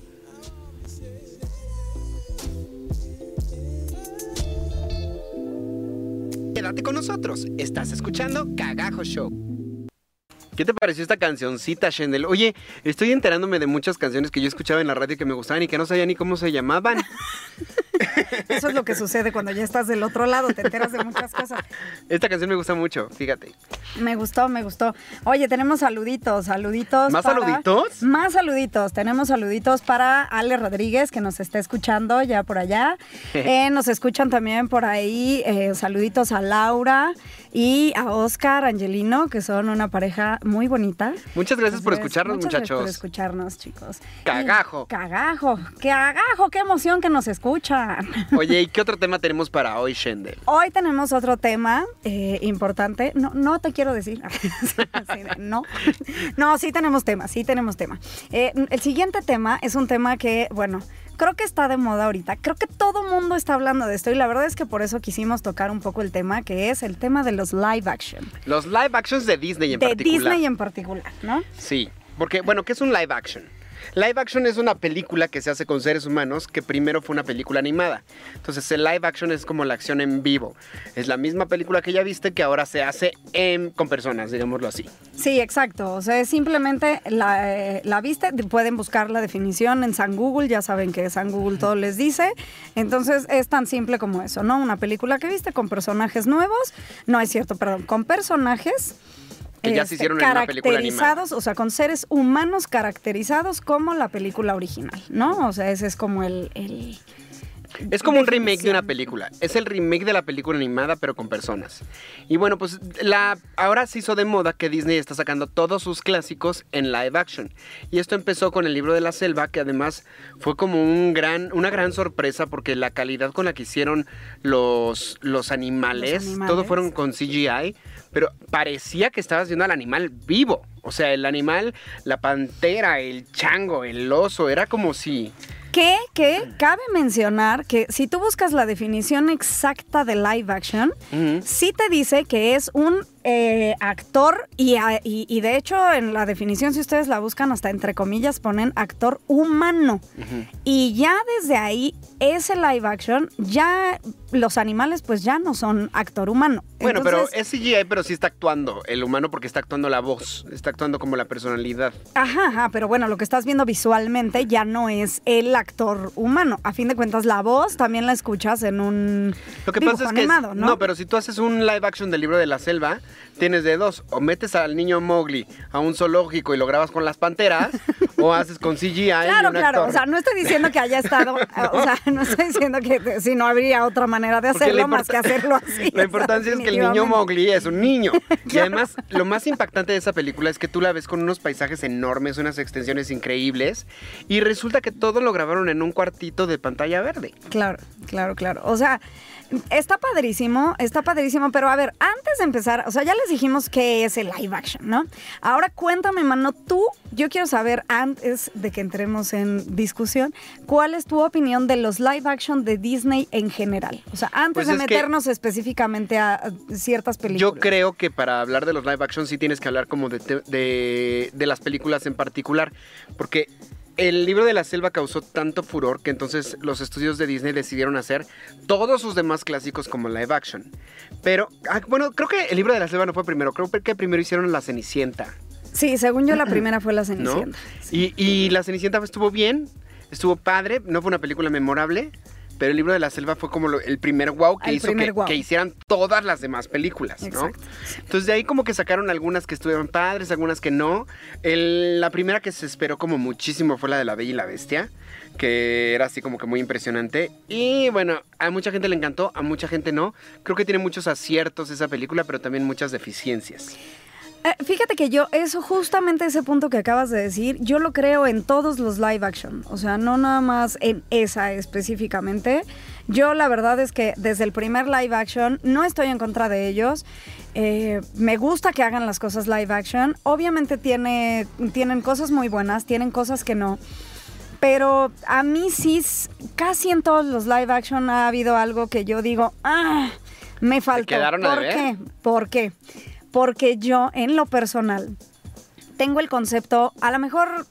Speaker 3: Quédate con nosotros. Estás escuchando Cagajo Show. ¿Qué te pareció esta cancioncita, Shendel? Oye, estoy enterándome de muchas canciones que yo escuchaba en la radio que me gustaban y que no sabía ni cómo se llamaban.
Speaker 2: Eso es lo que sucede cuando ya estás del otro lado, te enteras de muchas cosas.
Speaker 3: Esta canción me gusta mucho, fíjate.
Speaker 2: Me gustó, me gustó. Oye, tenemos saluditos, saluditos.
Speaker 3: ¿Más
Speaker 2: para-
Speaker 3: saluditos?
Speaker 2: Más saluditos. Tenemos saluditos para Ale Rodríguez, que nos está escuchando ya por allá. Eh, nos escuchan también por ahí. eh, saluditos a Laura y a Oscar Angelino, que son una pareja muy bonita.
Speaker 3: Muchas gracias por escucharnos,
Speaker 2: muchas gracias
Speaker 3: muchachos.
Speaker 2: por escucharnos, chicos.
Speaker 3: Cagajo.
Speaker 2: Y- cagajo. Cagajo. Qué emoción que nos escuchan.
Speaker 3: Oye, ¿y qué otro tema tenemos para hoy, Shendel?
Speaker 2: Hoy tenemos otro tema eh, importante. No, no te quiero decir. No. No, sí tenemos tema, sí tenemos tema. Eh, el siguiente tema es un tema que, bueno, creo que está de moda ahorita. Creo que todo mundo está hablando de esto y la verdad es que por eso quisimos tocar un poco el tema, que es el tema de los live action.
Speaker 3: Los live actions de Disney en
Speaker 2: de
Speaker 3: particular.
Speaker 2: Disney en particular, ¿no?
Speaker 3: Sí, porque, bueno, ¿qué es un live action? Live action es una película que se hace con seres humanos que primero fue una película animada. Entonces el live action es como la acción en vivo. Es la misma película que ya viste que ahora se hace en- con personas, digámoslo así.
Speaker 2: Sí, exacto. O sea, simplemente la, eh, la viste, pueden buscar la definición en San Google, ya saben que San Google todo les dice. Entonces es tan simple como eso, ¿no? Una película que viste con personajes nuevos, no es cierto, perdón, con personajes.
Speaker 3: Que ya se hicieron en una película animada.
Speaker 2: caracterizados, o sea, con seres humanos caracterizados como la película original, ¿no? O sea, ese es como el... el-
Speaker 3: Es como un remake de una película. Es el remake de la película animada, pero con personas. Y bueno, pues la, ahora se hizo de moda que Disney está sacando todos sus clásicos en live action. Y esto empezó con el libro de la selva, que además fue como un gran, una gran sorpresa porque la calidad con la que hicieron los, los animales,
Speaker 2: Los animales.
Speaker 3: todo fueron con CGI, pero parecía que estabas viendo al animal vivo. O sea, el animal, la pantera, el chango, el oso, era como si...
Speaker 2: Que, que cabe mencionar que si tú buscas la definición exacta de live action, sí te dice que es un eh, actor y, a- y- y de hecho en la definición, si ustedes la buscan, hasta entre comillas ponen actor humano. Y ya desde ahí, ese live action, ya los animales pues ya no son actor humano.
Speaker 3: Bueno, pero es CGI, pero sí está actuando el humano porque está actuando la voz, está actuando como la personalidad.
Speaker 2: Ajá, ajá, pero bueno, lo que estás viendo visualmente ya no es el actor humano. A fin de cuentas, la voz también la escuchas en un
Speaker 3: Lo que pasa es que
Speaker 2: animado, ¿no?
Speaker 3: pero si tú haces un live action del libro de la selva, tienes de dos, o metes al niño Mowgli a un zoológico y lo grabas con las panteras, o haces con CGI
Speaker 2: Claro, claro.
Speaker 3: actor.
Speaker 2: O sea, no estoy diciendo que haya estado, o sea, no estoy diciendo que si no habría otra manera de hacerlo más que hacerlo así.
Speaker 3: La importancia es que el niño. Mowgli es un niño. Y además, lo más impactante de esa película es que tú la ves con unos paisajes enormes, unas extensiones increíbles, y resulta que todo lo grabaron en un cuartito de pantalla verde.
Speaker 2: Claro, claro, claro. O sea, está padrísimo, está padrísimo, pero a ver, antes de empezar, o sea, ya les dijimos qué es el live action, ¿no? Ahora cuéntame, mano, tú, yo quiero saber antes de que entremos en discusión, ¿cuál es tu opinión de los live action de Disney en general? O sea, antes
Speaker 3: Pues
Speaker 2: de meternos específicamente a, ciertas películas.
Speaker 3: Yo creo que para hablar de los live action sí tienes que hablar como de, de las películas en particular, porque el libro de la selva causó tanto furor que entonces los estudios de Disney decidieron hacer todos sus demás clásicos como live action. Pero, ah, bueno, creo que el libro de la selva no fue primero, creo que primero hicieron La Cenicienta,
Speaker 2: Sí, según yo la primera fue La
Speaker 3: ¿no?
Speaker 2: Cenicienta.
Speaker 3: Y, y La Cenicienta estuvo bien, estuvo padre, no fue una película memorable. Pero el libro de la selva fue como lo- el primer wow que
Speaker 2: El
Speaker 3: hizo que, que hicieran todas las demás películas, ¿no? Entonces de ahí como que sacaron algunas que estuvieron padres, algunas que no. El- la primera que se esperó como muchísimo fue la de la Bella y la Bestia, que era así como que muy impresionante. Y bueno, a mucha gente le encantó, a mucha gente no. Creo que tiene muchos aciertos esa película, pero también muchas deficiencias.
Speaker 2: Eh, fíjate que yo, eso justamente ese punto que acabas de decir, yo lo creo en todos los live action, o sea, no nada más en esa específicamente. Yo la verdad es que desde el primer live action no estoy en contra de ellos. Eh, me gusta que hagan las cosas live action. Obviamente tiene, tienen cosas muy buenas, tienen cosas que no. Pero a mí sí, casi en todos los live action ha habido algo que yo digo, ah, me faltó.
Speaker 3: quedaron a
Speaker 2: ¿Por
Speaker 3: deber?
Speaker 2: qué? ¿Por qué? Porque yo, en lo personal, tengo el concepto, a lo mejor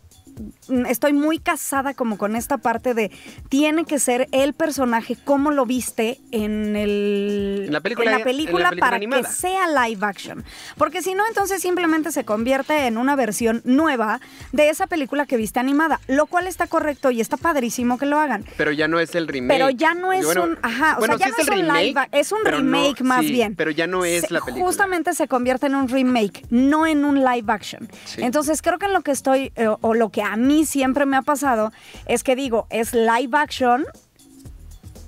Speaker 2: estoy muy casada como con esta parte de tiene que ser el personaje como lo viste en el
Speaker 3: En la película-
Speaker 2: en
Speaker 3: en la
Speaker 2: película
Speaker 3: película
Speaker 2: para
Speaker 3: animada.
Speaker 2: que sea live action porque si no entonces simplemente se convierte en una versión nueva de esa película que viste animada lo cual está correcto y está padrísimo que lo hagan
Speaker 3: Pero ya no es el remake.
Speaker 2: pero ya no es
Speaker 3: Bueno,
Speaker 2: un, ajá, o
Speaker 3: bueno,
Speaker 2: sea, ya
Speaker 3: sí
Speaker 2: no es,
Speaker 3: el
Speaker 2: un live,
Speaker 3: remake,
Speaker 2: es un
Speaker 3: no-
Speaker 2: remake más
Speaker 3: sí,
Speaker 2: bien.
Speaker 3: Pero ya no es
Speaker 2: Se-
Speaker 3: la película.
Speaker 2: Justamente se convierte en un remake, no en un live action.
Speaker 3: Sí.
Speaker 2: Entonces creo que en lo que estoy, eh, o lo que a mí siempre me ha pasado, es que digo, es live action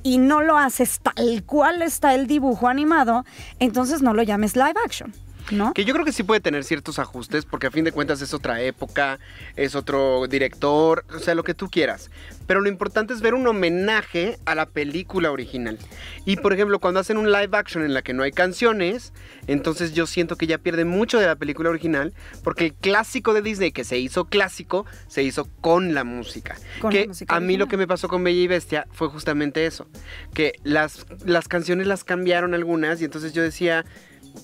Speaker 2: y no lo haces tal cual está el dibujo animado, entonces no lo llames live action, ¿no?
Speaker 3: Que yo creo que sí puede tener ciertos ajustes, porque a fin de cuentas es otra época, es otro director, o sea, lo que tú quieras. Pero lo importante es ver un homenaje a la película original. Y por ejemplo, cuando hacen un live action en la que no hay canciones, entonces yo siento que ya pierde mucho de la película original, porque el clásico de Disney que se hizo clásico, se hizo con la música.
Speaker 2: Con
Speaker 3: que
Speaker 2: la música
Speaker 3: a mí lo que me pasó con Bella y Bestia fue justamente eso, que las, las canciones las cambiaron algunas y entonces yo decía,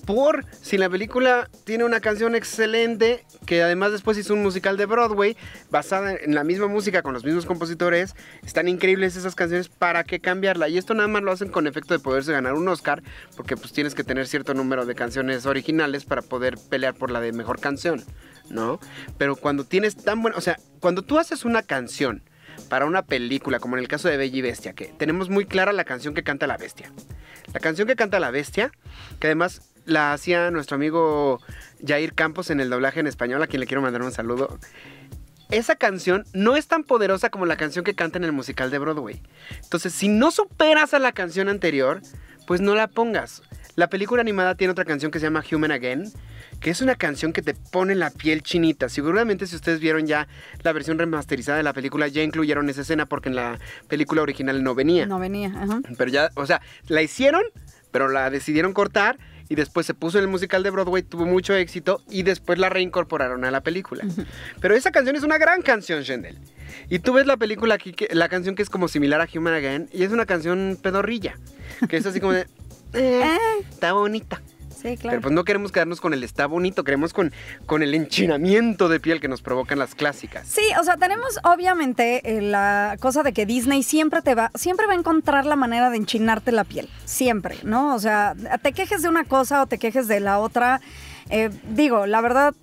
Speaker 3: por si la película tiene una canción excelente, que además después hizo un musical de Broadway basada en la misma música con los mismos compositores, están increíbles esas canciones, ¿para qué cambiarla? Y esto nada más lo hacen con efecto de poderse ganar un Oscar, porque pues tienes que tener cierto número de canciones originales para poder pelear por la de mejor canción, ¿no? Pero cuando tienes tan buena, o sea, cuando tú haces una canción, para una película, como en el caso de Bella y Bestia, que tenemos muy clara la canción que canta la bestia. La canción que canta la bestia, que además la hacía nuestro amigo Jair Campos en el doblaje en español, a quien le quiero mandar un saludo. Esa canción no es tan poderosa como la canción que canta en el musical de Broadway. Entonces, si no superas a la canción anterior, pues no la pongas. La película animada tiene otra canción que se llama Human Again, que es una canción que te pone la piel chinita. Seguramente si ustedes vieron ya la versión remasterizada de la película, ya incluyeron esa escena porque en la película original no venía.
Speaker 2: No venía, ajá.
Speaker 3: Pero ya, o sea, la hicieron, pero la decidieron cortar y después se puso en el musical de Broadway, tuvo mucho éxito y después la reincorporaron a la película. Pero esa canción es una gran canción, Shendel. Y tú ves la película aquí, que, la canción que es como similar a Human Again, y es una canción pedorrilla, que es así como de... "Eh, está bonita.
Speaker 2: Sí,
Speaker 3: Pero
Speaker 2: claro.
Speaker 3: pues no queremos quedarnos con el está bonito, queremos con, con el enchinamiento de piel que nos provocan las clásicas.
Speaker 2: Sí, o sea, tenemos obviamente eh, la cosa de que Disney siempre te va, siempre va a encontrar la manera de enchinarte la piel, siempre, ¿no? O sea, te quejes de una cosa o te quejes de la otra. eh, digo, la verdad,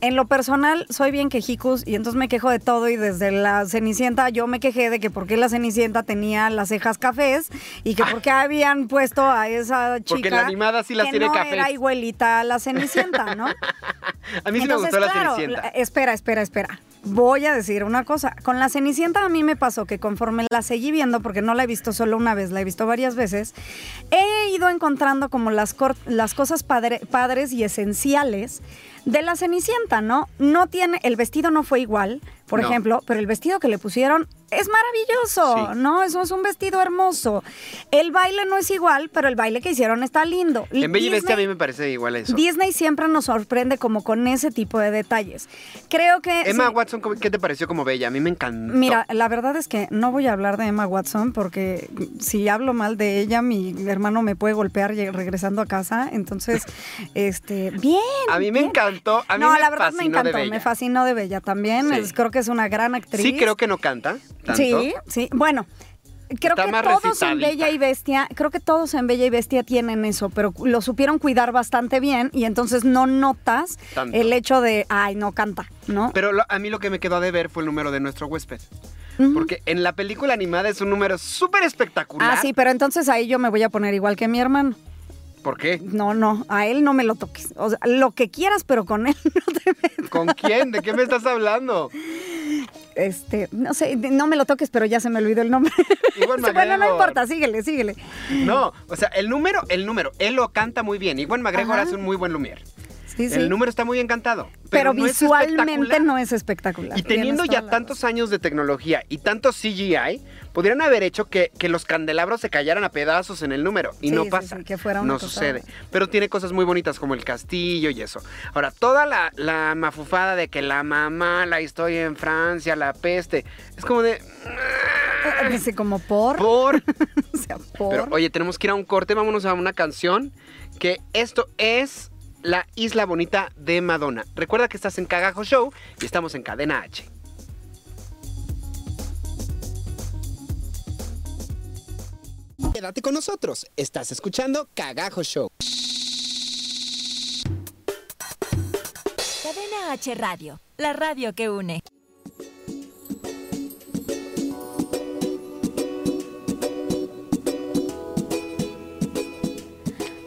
Speaker 2: en lo personal soy bien quejicus y entonces me quejo de todo y desde la Cenicienta yo me quejé de que por qué la Cenicienta tenía las cejas cafés y que por qué habían puesto a esa chica
Speaker 3: Porque la animada sí las
Speaker 2: que
Speaker 3: tiene
Speaker 2: no
Speaker 3: cafés.
Speaker 2: era igualita a la Cenicienta, ¿no?
Speaker 3: A mí sí me
Speaker 2: Entonces,
Speaker 3: gustó la
Speaker 2: claro,
Speaker 3: Cenicienta.
Speaker 2: la- espera, espera, espera. Voy a decir una cosa. Con la Cenicienta a mí me pasó que conforme la seguí viendo, porque no la he visto solo una vez, la he visto varias veces, he ido encontrando como las, las cosas padre- padres y esenciales de la Cenicienta, ¿no? No tiene, el vestido no fue igual, por
Speaker 3: No.
Speaker 2: ejemplo, pero el vestido que le pusieron es maravilloso,
Speaker 3: Sí.
Speaker 2: ¿no? Eso es un vestido hermoso. El baile no es igual, pero el baile que hicieron está lindo.
Speaker 3: En Bella y Bestia a mí me parece igual a eso.
Speaker 2: Disney siempre nos sorprende como con ese tipo de detalles. Creo que...
Speaker 3: Emma
Speaker 2: sí,
Speaker 3: Watson, ¿cómo- ¿qué te pareció como Bella? A mí me encantó.
Speaker 2: Mira, la verdad es que no voy a hablar de Emma Watson porque si hablo mal de ella, mi hermano me puede golpear regresando a casa. Entonces, este, bien.
Speaker 3: A mí me encantó, a mí
Speaker 2: no,
Speaker 3: me
Speaker 2: la verdad me
Speaker 3: de
Speaker 2: encantó,
Speaker 3: Bella.
Speaker 2: me fascinó de Bella también.
Speaker 3: Sí.
Speaker 2: Es- creo que es una gran actriz.
Speaker 3: Sí, creo que no canta tanto.
Speaker 2: Sí, sí. Bueno, creo
Speaker 3: Está
Speaker 2: que todos en. Bella y Bestia, creo que todos en Bella y Bestia tienen eso, pero lo supieron cuidar bastante bien y entonces no notas
Speaker 3: Tanto.
Speaker 2: el hecho de, ay, no canta, ¿no?
Speaker 3: Pero lo- a mí lo que me quedó de ver fue el número de nuestro huésped. Porque en la película animada es un número súper espectacular.
Speaker 2: Ah, sí, pero entonces ahí yo me voy a poner igual que mi hermano.
Speaker 3: ¿Por qué?
Speaker 2: No, no, a él no me lo toques. O sea, lo que quieras, pero con él no te metas.
Speaker 3: ¿Con quién? ¿De qué me estás hablando?
Speaker 2: Este, no sé, no me lo toques, pero ya se me olvidó el nombre.
Speaker 3: Iwan
Speaker 2: bueno, no importa, síguele, síguele.
Speaker 3: No, o sea, el número, el número, él lo canta muy bien. Iwan McGregor
Speaker 2: Ajá.
Speaker 3: hace un muy buen Lumière.
Speaker 2: Sí, sí.
Speaker 3: El número está muy bien cantado.
Speaker 2: pero
Speaker 3: no
Speaker 2: visualmente no es espectacular.
Speaker 3: Y teniendo ya tantos años de tecnología y tanto CGI, podrían haber hecho que, que los candelabros se cayeran a pedazos en el número. Y
Speaker 2: Sí,
Speaker 3: no pasa.
Speaker 2: sí, que fuera una
Speaker 3: no
Speaker 2: cosa-
Speaker 3: sucede. Pero tiene cosas muy bonitas como el castillo y eso. Ahora, toda la, la mafufada de que la mamá, la historia en Francia, la peste, es como de...
Speaker 2: razón. Eh, Dice como por.
Speaker 3: Por...
Speaker 2: o sea, por.
Speaker 3: Pero oye, tenemos que ir a un corte, vámonos a una canción. Que esto es La Isla Bonita de Madonna. Recuerda que estás en Cagajo Show y estamos en Cadena H. Quédate con nosotros, estás escuchando Cagajo Show.
Speaker 1: Cadena H Radio, la radio que une.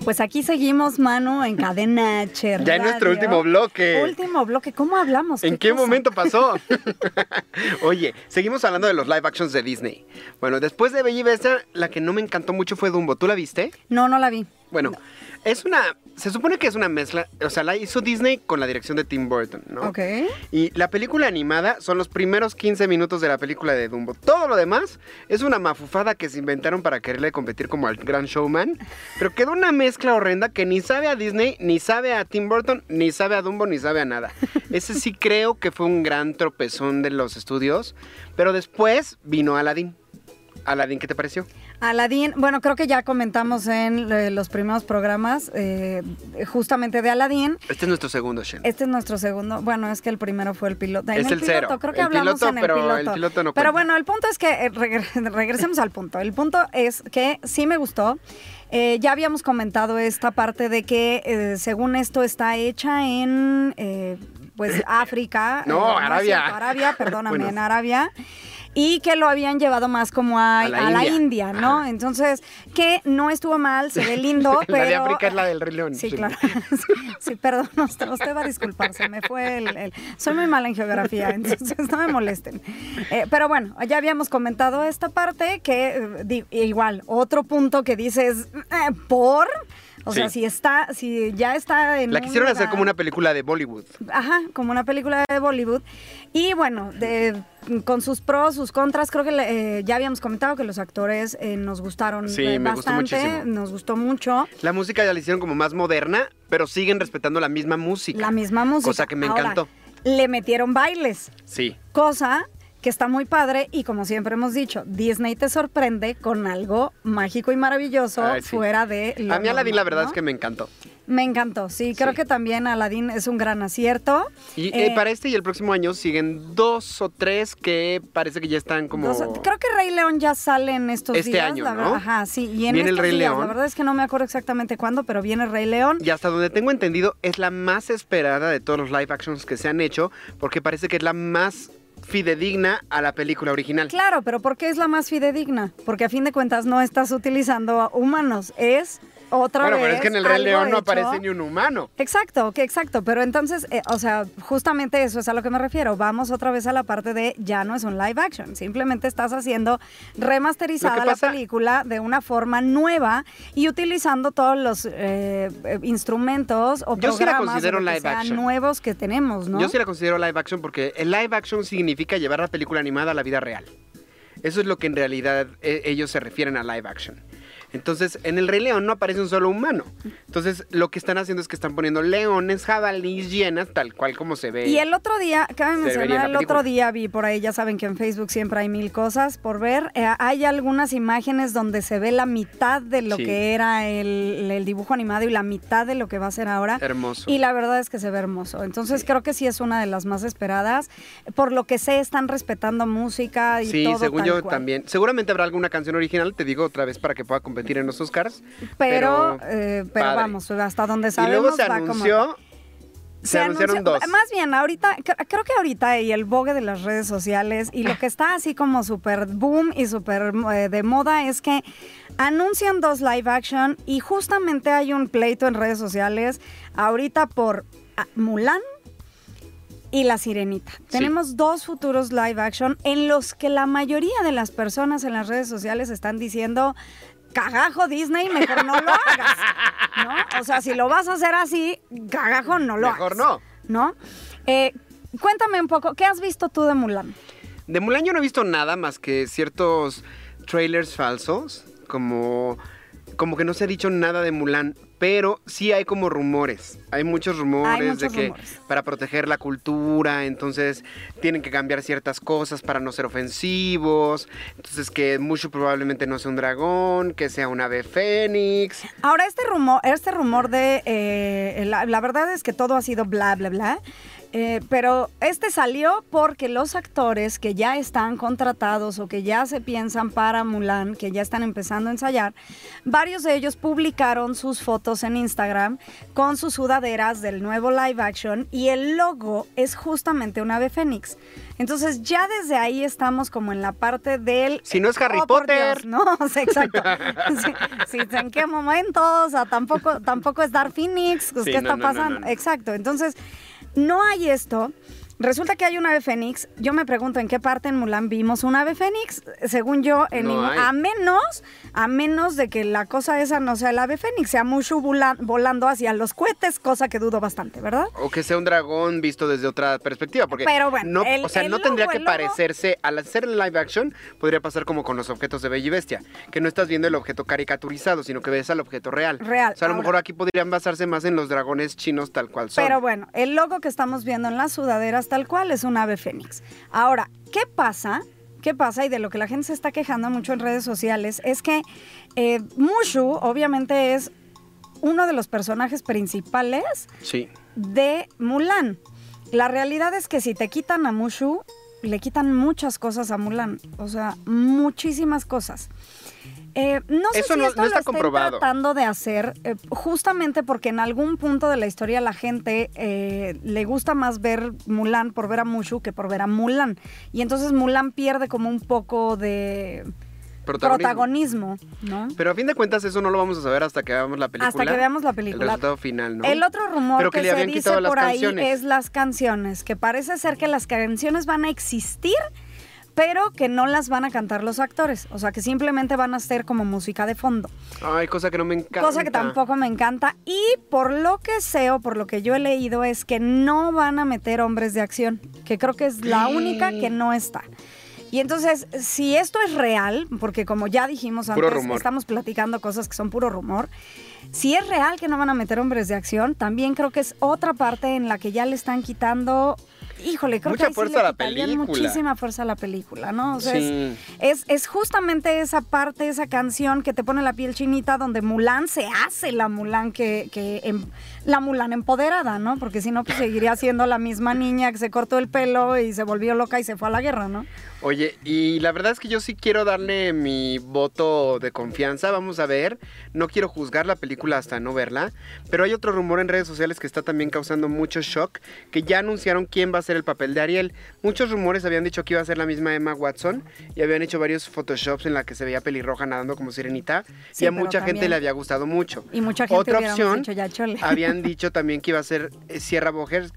Speaker 2: Pues aquí seguimos, mano, en cadena H.
Speaker 3: Ya en nuestro último bloque.
Speaker 2: Último bloque. ¿Cómo hablamos?
Speaker 3: ¿En qué momento pasó? Oye, seguimos hablando de los live actions de Disney. Bueno, después de Bella y Bestia, la que no me encantó mucho fue Dumbo. ¿Tú la viste?
Speaker 2: No, no la vi.
Speaker 3: Bueno, es una. Se supone que es una mezcla. O sea, la hizo Disney con la dirección de Tim Burton, ¿no?
Speaker 2: Ok.
Speaker 3: Y la película animada son los primeros 15 minutos de la película de Dumbo. Todo lo demás es una mafufada que se inventaron para quererle competir como al gran showman. Pero quedó una mezcla horrenda que ni sabe a Disney, ni sabe a Tim Burton, ni sabe a Dumbo, ni sabe a nada. Ese sí creo que fue un gran tropezón de los estudios. Pero después vino Aladdin. Aladdin, ¿qué te pareció?
Speaker 2: Aladdin, bueno, creo que ya comentamos en eh, los primeros programas eh, justamente de Aladdin.
Speaker 3: Este es nuestro segundo, Shen.
Speaker 2: Este es nuestro segundo. Bueno, es que el primero fue el piloto. En
Speaker 3: Es el
Speaker 2: piloto,
Speaker 3: cero.
Speaker 2: Creo que
Speaker 3: El
Speaker 2: hablamos
Speaker 3: piloto,
Speaker 2: en el
Speaker 3: pero
Speaker 2: piloto.
Speaker 3: el piloto no
Speaker 2: Pero bueno, el punto es que eh, regre- regresemos al punto. El punto es que sí me gustó. Eh, ya habíamos comentado esta parte de que eh, según esto está hecha en eh, pues África.
Speaker 3: No, Arabia.
Speaker 2: cierto, Arabia, perdóname,
Speaker 3: Bueno.
Speaker 2: en Arabia. Y que lo habían llevado más como a,
Speaker 3: A la
Speaker 2: a la
Speaker 3: India.
Speaker 2: ¿no? Entonces, que no estuvo mal, se ve lindo, pero...
Speaker 3: La de África es la del Rey León.
Speaker 2: Sí, claro. Sí, perdón, usted, usted va a disculpar, se me fue el, el- Soy muy mala en geografía, entonces no me molesten. Eh, pero bueno, ya habíamos comentado esta parte que, eh, igual, otro punto que dices, eh, ¿por? O sea, si está, si ya está en
Speaker 3: La quisieron hacer como una película de Bollywood.
Speaker 2: Ajá, como una película de Bollywood. Y bueno, de- con sus pros, sus contras, creo que le- eh, ya habíamos comentado que los actores eh, nos gustaron
Speaker 3: Sí,
Speaker 2: eh,
Speaker 3: me gustó
Speaker 2: bastante,
Speaker 3: muchísimo.
Speaker 2: nos gustó mucho.
Speaker 3: La música ya la hicieron como más moderna, pero siguen respetando la misma música.
Speaker 2: La misma música.
Speaker 3: Cosa que me
Speaker 2: Ahora,
Speaker 3: encantó.
Speaker 2: Le metieron bailes,
Speaker 3: Sí.
Speaker 2: cosa que está muy padre y como siempre hemos dicho, Disney te sorprende con algo mágico y maravilloso
Speaker 3: Ay, sí.
Speaker 2: fuera de lo
Speaker 3: A mí Aladdin la verdad
Speaker 2: ¿no?
Speaker 3: es que me encantó.
Speaker 2: Me encantó, sí, creo
Speaker 3: Sí.
Speaker 2: que también Aladdin es un gran acierto.
Speaker 3: Y eh,
Speaker 2: Eh,
Speaker 3: para este y el próximo año siguen dos o tres que parece que ya están como...
Speaker 2: Dos- creo que Rey León ya sale en estos
Speaker 3: Este
Speaker 2: días.
Speaker 3: año,
Speaker 2: la
Speaker 3: ¿no?
Speaker 2: verdad. Ajá, sí. Y en
Speaker 3: Viene el Rey
Speaker 2: días,
Speaker 3: León.
Speaker 2: La verdad es que no me acuerdo exactamente cuándo, pero viene Rey León.
Speaker 3: Y hasta donde tengo entendido, es la más esperada de todos los live actions que se han hecho, porque parece que es la más fidedigna a la película original.
Speaker 2: Claro, pero ¿por qué es la más fidedigna? Porque a fin de cuentas no estás utilizando humanos, es otra
Speaker 3: bueno,
Speaker 2: vez.
Speaker 3: pero es que en el Rey León no
Speaker 2: hecho-
Speaker 3: aparece ni un humano.
Speaker 2: Exacto, que exacto, pero entonces, eh, o sea, justamente eso es a lo que me refiero. Vamos otra vez a la parte de ya no es un live action, simplemente estás haciendo remasterizada la película de una forma nueva y utilizando todos los eh, instrumentos o
Speaker 3: Yo sí la
Speaker 2: programas
Speaker 3: considero live action.
Speaker 2: nuevos que tenemos, ¿no?
Speaker 3: Yo sí la considero live action porque el live action significa llevar la película animada a la vida real. Eso es lo que en realidad eh, ellos se refieren a live action. Entonces, en el Rey León no aparece un solo humano. Entonces, lo que están haciendo es que están poniendo leones, jabalíes, llenas, tal cual como se ve.
Speaker 2: Y el otro día, cabe mencionar, el otro día vi por ahí, ya saben que en Facebook siempre hay mil cosas por ver. Eh, hay algunas imágenes donde se ve la mitad de lo
Speaker 3: Sí.
Speaker 2: que era el, el dibujo animado y la mitad de lo que va a ser ahora.
Speaker 3: Hermoso.
Speaker 2: Y la verdad es que se ve hermoso. Entonces
Speaker 3: Sí.
Speaker 2: creo que sí es una de las más esperadas. Por lo que sé, están respetando música y
Speaker 3: Sí,
Speaker 2: todo.
Speaker 3: según
Speaker 2: tal
Speaker 3: yo
Speaker 2: cual.
Speaker 3: también. Seguramente habrá alguna canción original, te digo otra vez para que pueda competir en los Oscars.
Speaker 2: Pero, eh, pero
Speaker 3: padre.
Speaker 2: vamos, hasta donde
Speaker 3: Y
Speaker 2: sabemos
Speaker 3: luego se
Speaker 2: va como-
Speaker 3: anunció. Se, anunciaron
Speaker 2: anunció-
Speaker 3: dos.
Speaker 2: Más bien, ahorita, cre- creo que ahorita y el vogue de las redes sociales y lo que está así como súper boom y súper eh, de moda es que anuncian dos live action y justamente hay un pleito en redes sociales ahorita por ah, Mulan y La Sirenita. Tenemos dos futuros live action en los que la mayoría de las personas en las redes sociales están diciendo cagajo Disney, mejor no lo hagas. ¿No? O sea, si lo vas a hacer así, cagajo no lo
Speaker 3: Mejor
Speaker 2: hagas.
Speaker 3: no.
Speaker 2: ¿No? Eh, cuéntame un poco, ¿qué has visto tú de Mulan?
Speaker 3: De Mulan yo no he visto nada más que ciertos trailers falsos, como, como que no se ha dicho nada de Mulan, pero sí hay como rumores. Hay muchos rumores
Speaker 2: Hay
Speaker 3: de que
Speaker 2: rumores.
Speaker 3: para proteger la cultura, entonces tienen que cambiar ciertas cosas para no ser ofensivos, entonces que mucho probablemente no sea un dragón, que sea un ave fénix.
Speaker 2: Ahora, este rumor, este rumor de. eh, la, la verdad es que todo ha sido bla, bla, bla. Eh, pero este salió porque los actores que ya están contratados o que ya se piensan para Mulan, que ya están empezando a ensayar, varios de ellos publicaron sus fotos en Instagram con sus sudaderas del nuevo live action y el logo es justamente un ave fénix. Entonces ya desde ahí estamos como en la parte del...
Speaker 3: Si no es Harry
Speaker 2: Oh, por
Speaker 3: Potter.
Speaker 2: Dios, no, exacto. ¿En qué momento? O sea, tampoco, tampoco es Dark Phoenix. pues,
Speaker 3: Sí,
Speaker 2: ¿Qué
Speaker 3: no,
Speaker 2: está
Speaker 3: no,
Speaker 2: pasando?
Speaker 3: no.
Speaker 2: Exacto. Entonces, no hay esto. Resulta que hay un ave fénix. Yo me pregunto en qué parte en Mulan vimos un ave fénix. Según yo, en
Speaker 3: No
Speaker 2: ningún- a menos, a menos de que la cosa esa no sea el ave fénix, sea Mushu vola- volando hacia los cohetes, cosa que dudo bastante, ¿verdad?
Speaker 3: O que sea un dragón visto desde otra perspectiva, porque
Speaker 2: Pero bueno,
Speaker 3: no,
Speaker 2: el-
Speaker 3: o sea, no tendría que parecerse, al hacer el live action, podría pasar como con los objetos de Bella y Bestia, que no estás viendo el objeto caricaturizado, sino que ves al objeto real.
Speaker 2: Real,
Speaker 3: O sea, a lo
Speaker 2: ahora.
Speaker 3: mejor aquí podrían basarse más en los dragones chinos tal cual son.
Speaker 2: Pero bueno, el logo que estamos viendo en las sudaderas tal cual es un ave fénix. Ahora, ¿qué pasa ¿qué pasa? Y de lo que la gente se está quejando mucho en redes sociales es que eh, Mushu obviamente es uno de los personajes principales
Speaker 3: Sí.
Speaker 2: de Mulan. La realidad es que si te quitan a Mushu, le quitan muchas cosas a Mulan. O sea, muchísimas cosas. Eh, no sé
Speaker 3: Eso
Speaker 2: si
Speaker 3: no-
Speaker 2: esto
Speaker 3: no
Speaker 2: lo
Speaker 3: está
Speaker 2: estén
Speaker 3: comprobado.
Speaker 2: tratando de hacer, eh, justamente porque en algún punto de la historia la gente eh, le gusta más ver Mulan por ver a Mushu que por ver a Mulan. Y entonces Mulan pierde como un poco de
Speaker 3: Protagonismo.
Speaker 2: protagonismo, ¿no?
Speaker 3: Pero a fin de cuentas eso no lo vamos a saber hasta que veamos la película.
Speaker 2: Hasta que veamos la
Speaker 3: El
Speaker 2: película.
Speaker 3: resultado final, ¿no?
Speaker 2: El otro rumor
Speaker 3: Pero que
Speaker 2: se dice por ahí
Speaker 3: canciones.
Speaker 2: es las canciones, que parece ser que las canciones van a existir, pero que no las van a cantar los actores, o sea, que simplemente van a ser como música de fondo,
Speaker 3: Ay, cosa que no me encanta.
Speaker 2: cosa que tampoco me encanta y por lo que sé o por lo que yo he leído es que no van a meter hombres de acción, que creo que es la única que no está. Y entonces, si esto es real, porque como ya dijimos antes, estamos platicando cosas que son puro rumor, si es real que no van a meter hombres de acción, también creo que es otra parte en la que ya le están quitando, híjole, creo
Speaker 3: Mucha
Speaker 2: que ahí sí
Speaker 3: fuerza
Speaker 2: le
Speaker 3: a la película.
Speaker 2: muchísima fuerza a la película, ¿no? O sea,
Speaker 3: Sí.
Speaker 2: es, es, es justamente esa parte, esa canción que te pone la piel chinita, donde Mulan se hace la Mulan que, que em- la Mulan empoderada, ¿no? Porque si no, pues seguiría siendo la misma niña que se cortó el pelo y se volvió loca y se fue a la guerra, ¿no?
Speaker 3: Oye, y la verdad es que yo sí quiero darle mi voto de confianza. Vamos a ver. No quiero juzgar la película hasta no verla. Pero hay otro rumor en redes sociales que está también causando mucho shock. Que ya anunciaron quién va a ser el papel de Ariel. Muchos rumores habían dicho que iba a ser la misma Emma Watson. Y habían hecho varios photoshops en la que se veía pelirroja nadando como sirenita.
Speaker 2: Sí,
Speaker 3: y a mucha gente le había gustado mucho.
Speaker 2: Y mucha gente
Speaker 3: Otra opción,
Speaker 2: dicho, ya chole.
Speaker 3: habían dicho también que iba a ser eh, Sierra Bojes,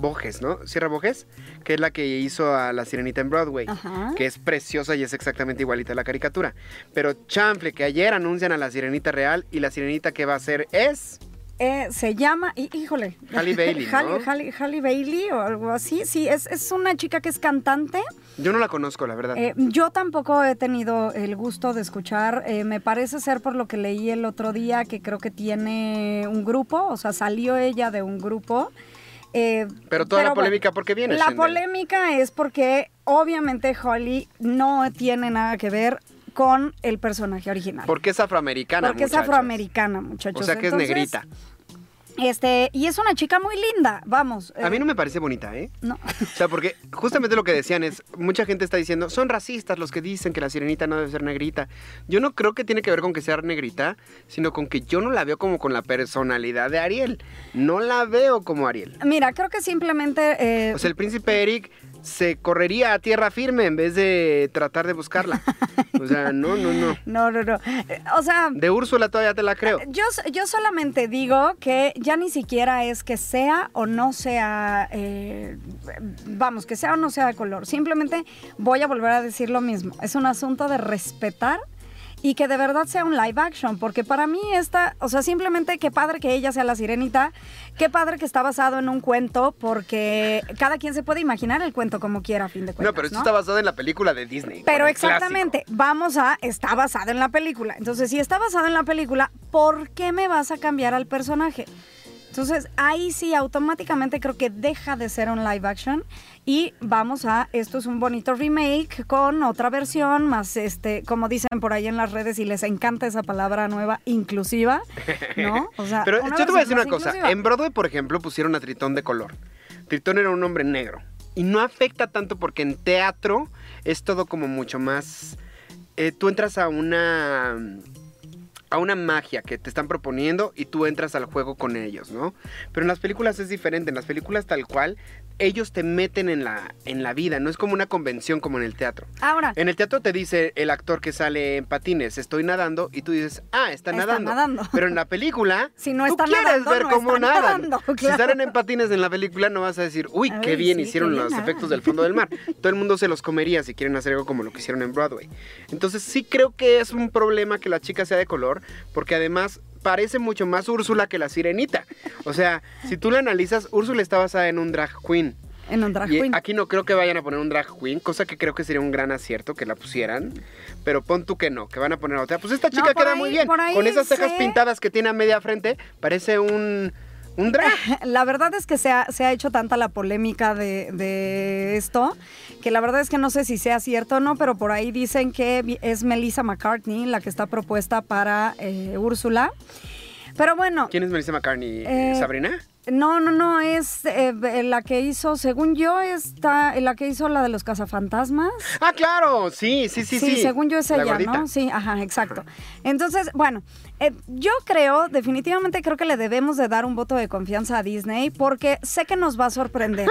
Speaker 3: Bojes, ¿no? Sierra Bojes, que es la que hizo a la sirenita en Broadway,
Speaker 2: Ajá.
Speaker 3: que es preciosa y es exactamente igualita a la caricatura. Pero chanfle, que ayer anuncian a la sirenita real y la sirenita que va a ser es...
Speaker 2: Eh, se llama, hí- híjole.
Speaker 3: Halle Bailey, ¿no?
Speaker 2: Halle, Halle- Halle Bailey o algo así. Sí, es, es una chica que es cantante.
Speaker 3: Yo no la conozco, la verdad.
Speaker 2: Eh, yo tampoco he tenido el gusto de escuchar. eh, me parece ser por lo que leí el otro día que creo que tiene un grupo, o sea, salió ella de un grupo. Eh,
Speaker 3: pero toda la polémica, ¿por qué viene?
Speaker 2: La polémica es porque obviamente Holly no tiene nada que ver con el personaje original.
Speaker 3: Porque es afroamericana,
Speaker 2: porque es afroamericana, muchachos.
Speaker 3: O sea que
Speaker 2: Entonces,
Speaker 3: es negrita.
Speaker 2: Este, y es una chica muy linda, vamos.
Speaker 3: A mí
Speaker 2: eh,
Speaker 3: no me parece bonita, ¿eh?
Speaker 2: no.
Speaker 3: O sea, porque justamente lo que decían es, mucha gente está diciendo, son racistas los que dicen que la sirenita no debe ser negrita. Yo no creo que tiene que ver con que sea negrita, sino con que yo no la veo como con la personalidad de Ariel. No la veo como Ariel.
Speaker 2: Mira, creo que simplemente... eh,
Speaker 3: O sea, el príncipe Eric se correría a tierra firme en vez de tratar de buscarla. O sea, no, no, no.
Speaker 2: no, no, no. Eh, O sea,
Speaker 3: De Úrsula todavía te la creo.
Speaker 2: Yo, yo solamente digo que ya ni siquiera es que sea o no sea, eh, vamos, que sea o no sea de color. Simplemente voy a volver a decir lo mismo. Es un asunto de respetar y que de verdad sea un live action, porque para mí esta, o sea, simplemente qué padre que ella sea la sirenita, qué padre que está basado en un cuento, porque cada quien se puede imaginar el cuento como quiera a fin de cuentas.
Speaker 3: No, pero esto
Speaker 2: ¿no?
Speaker 3: está basado en la película de Disney.
Speaker 2: Pero
Speaker 3: clásico.
Speaker 2: exactamente, vamos a, está basado en la película. Entonces, si está basado en la película, ¿por qué me vas a cambiar al personaje? Entonces, ahí sí, automáticamente creo que deja de ser un live action y vamos a, esto es un bonito remake con otra versión, más este, como dicen por ahí en las redes y les encanta esa palabra nueva, inclusiva, ¿no? O sea,
Speaker 3: Pero yo te voy a decir una cosa.
Speaker 2: inclusiva.
Speaker 3: En Broadway, por ejemplo, pusieron a Tritón de color. Tritón era un hombre negro. Y no afecta tanto porque en teatro es todo como mucho más... eh, tú entras a una... a una magia que te están proponiendo y tú entras al juego con ellos, ¿no? Pero en las películas es diferente. En las películas tal cual, ellos te meten en la, en la vida. No es como una convención como en el teatro.
Speaker 2: Ahora,
Speaker 3: En el teatro te dice el actor que sale en patines, estoy nadando, y tú dices, ah, está,
Speaker 2: Está
Speaker 3: nadando.
Speaker 2: nadando.
Speaker 3: Pero en la película,
Speaker 2: Si no
Speaker 3: tú
Speaker 2: está
Speaker 3: quieres
Speaker 2: nadando,
Speaker 3: ver
Speaker 2: no
Speaker 3: cómo
Speaker 2: está
Speaker 3: nadan.
Speaker 2: nadando,
Speaker 3: Si salen en patines en la película, no vas a decir, uy,
Speaker 2: Ay,
Speaker 3: qué bien
Speaker 2: sí,
Speaker 3: hicieron
Speaker 2: qué bien
Speaker 3: los efectos del fondo del mar. Todo el mundo se los comería si quieren hacer algo como lo que hicieron en Broadway. Entonces sí creo que es un problema que la chica sea de color, porque además parece mucho más Úrsula que la sirenita. O sea, si tú la analizas, Úrsula está basada en un drag queen.
Speaker 2: en un drag
Speaker 3: Y
Speaker 2: queen.
Speaker 3: aquí no creo que vayan a poner un drag queen, cosa que creo que sería un gran acierto que la pusieran. Pero pon tú que no, que van a poner otra. Pues esta chica queda
Speaker 2: ahí-
Speaker 3: muy bien. Con esas cejas
Speaker 2: sé-
Speaker 3: pintadas que tiene a media frente, parece un ¿Un drag?
Speaker 2: La verdad es que se ha, se ha hecho tanta la polémica de, de esto que la verdad es que no sé si sea cierto o no, pero por ahí dicen que es Melissa McCartney la que está propuesta para eh, Úrsula. Pero bueno.
Speaker 3: ¿Quién es Melissa McCartney?
Speaker 2: Eh,
Speaker 3: ¿Sabrina?
Speaker 2: No, no, no, es eh, la que hizo, según yo, está la que hizo la de los cazafantasmas.
Speaker 3: Ah, claro, sí, sí, sí, sí.
Speaker 2: Sí, según yo es ella, ¿no? Sí, ajá, exacto. Entonces, bueno, eh, yo creo, definitivamente creo que le debemos de dar un voto de confianza a Disney porque sé que nos va a sorprender.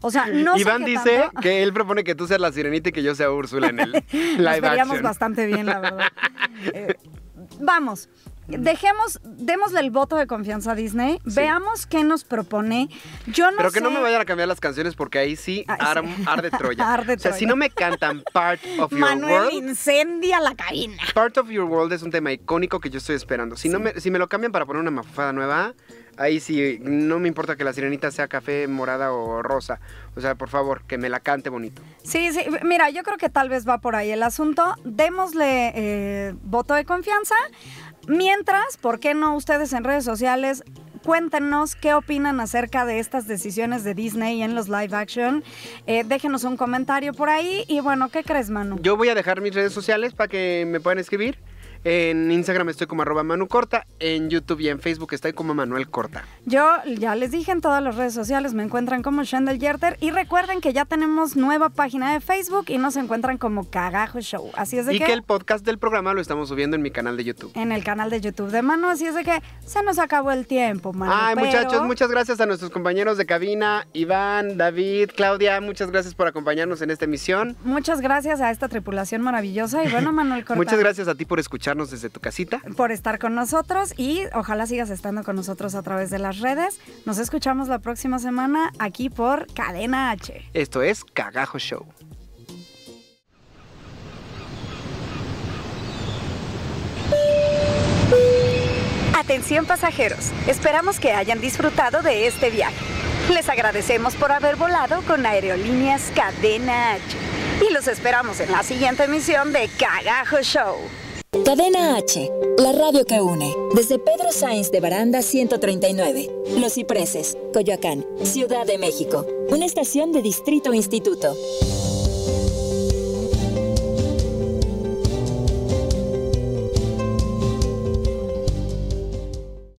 Speaker 2: O sea, no
Speaker 3: Iván dice que él propone que tú seas la sirenita y que yo sea Úrsula en el live
Speaker 2: nos bastante bien, la verdad. Eh, vamos, dejemos, démosle el voto de confianza a Disney, veamos qué nos propone. Yo no
Speaker 3: Pero que no me vayan a cambiar las canciones porque ahí sí, arde Troya. o sea, si no me cantan Part of Your
Speaker 2: World.
Speaker 3: Manuel
Speaker 2: incendia la cabina.
Speaker 3: Part of Your World es un tema icónico que yo estoy esperando. Si, no me, si me lo cambian para poner una mafufada nueva, ahí sí, no me importa que la sirenita sea café, morada o rosa. O sea, por favor, que me la cante bonito.
Speaker 2: Sí, sí, mira, yo creo que tal vez va por ahí el asunto. Démosle eh, voto de confianza. Mientras, ¿por qué no ustedes en redes sociales cuéntenos qué opinan acerca de estas decisiones de Disney en los live action. Eh, déjenos un comentario por ahí. Y bueno, ¿qué crees, Manu?
Speaker 3: Yo voy a dejar mis redes sociales para que me puedan escribir. En Instagram estoy como arroba Manu Corta, en YouTube y en Facebook estoy como Manuel Corta.
Speaker 2: Yo ya les dije en todas las redes sociales me encuentran como Shendel Yerter y recuerden que ya tenemos nueva página de Facebook y nos encuentran como Cagajo Show. Así es de
Speaker 3: y
Speaker 2: que...
Speaker 3: que el podcast del programa lo estamos subiendo en mi canal de YouTube.
Speaker 2: En el canal de YouTube de Manu, así es de que se nos acabó el tiempo, Manu.
Speaker 3: Ay, muchachos, muchas gracias a nuestros compañeros de cabina, Iván, David, Claudia, muchas gracias por acompañarnos en esta emisión.
Speaker 2: Muchas gracias a esta tripulación maravillosa y bueno, Manuel Corta.
Speaker 3: muchas gracias a ti por escucharnos desde tu casita
Speaker 2: por estar con nosotros y ojalá sigas estando con nosotros a través de las redes. Nos escuchamos la próxima semana aquí por Cadena H.
Speaker 3: Esto es Cagajo Show.
Speaker 1: Atención pasajeros, esperamos que hayan disfrutado de este viaje. Les agradecemos por haber volado con Aerolíneas Cadena H y los esperamos en la siguiente emisión de Cagajo Show. Cadena H, la radio que une. Desde Pedro Sainz de Baranda 139, Los Cipreses, Coyoacán, Ciudad de México. Una estación de Distrito Instituto.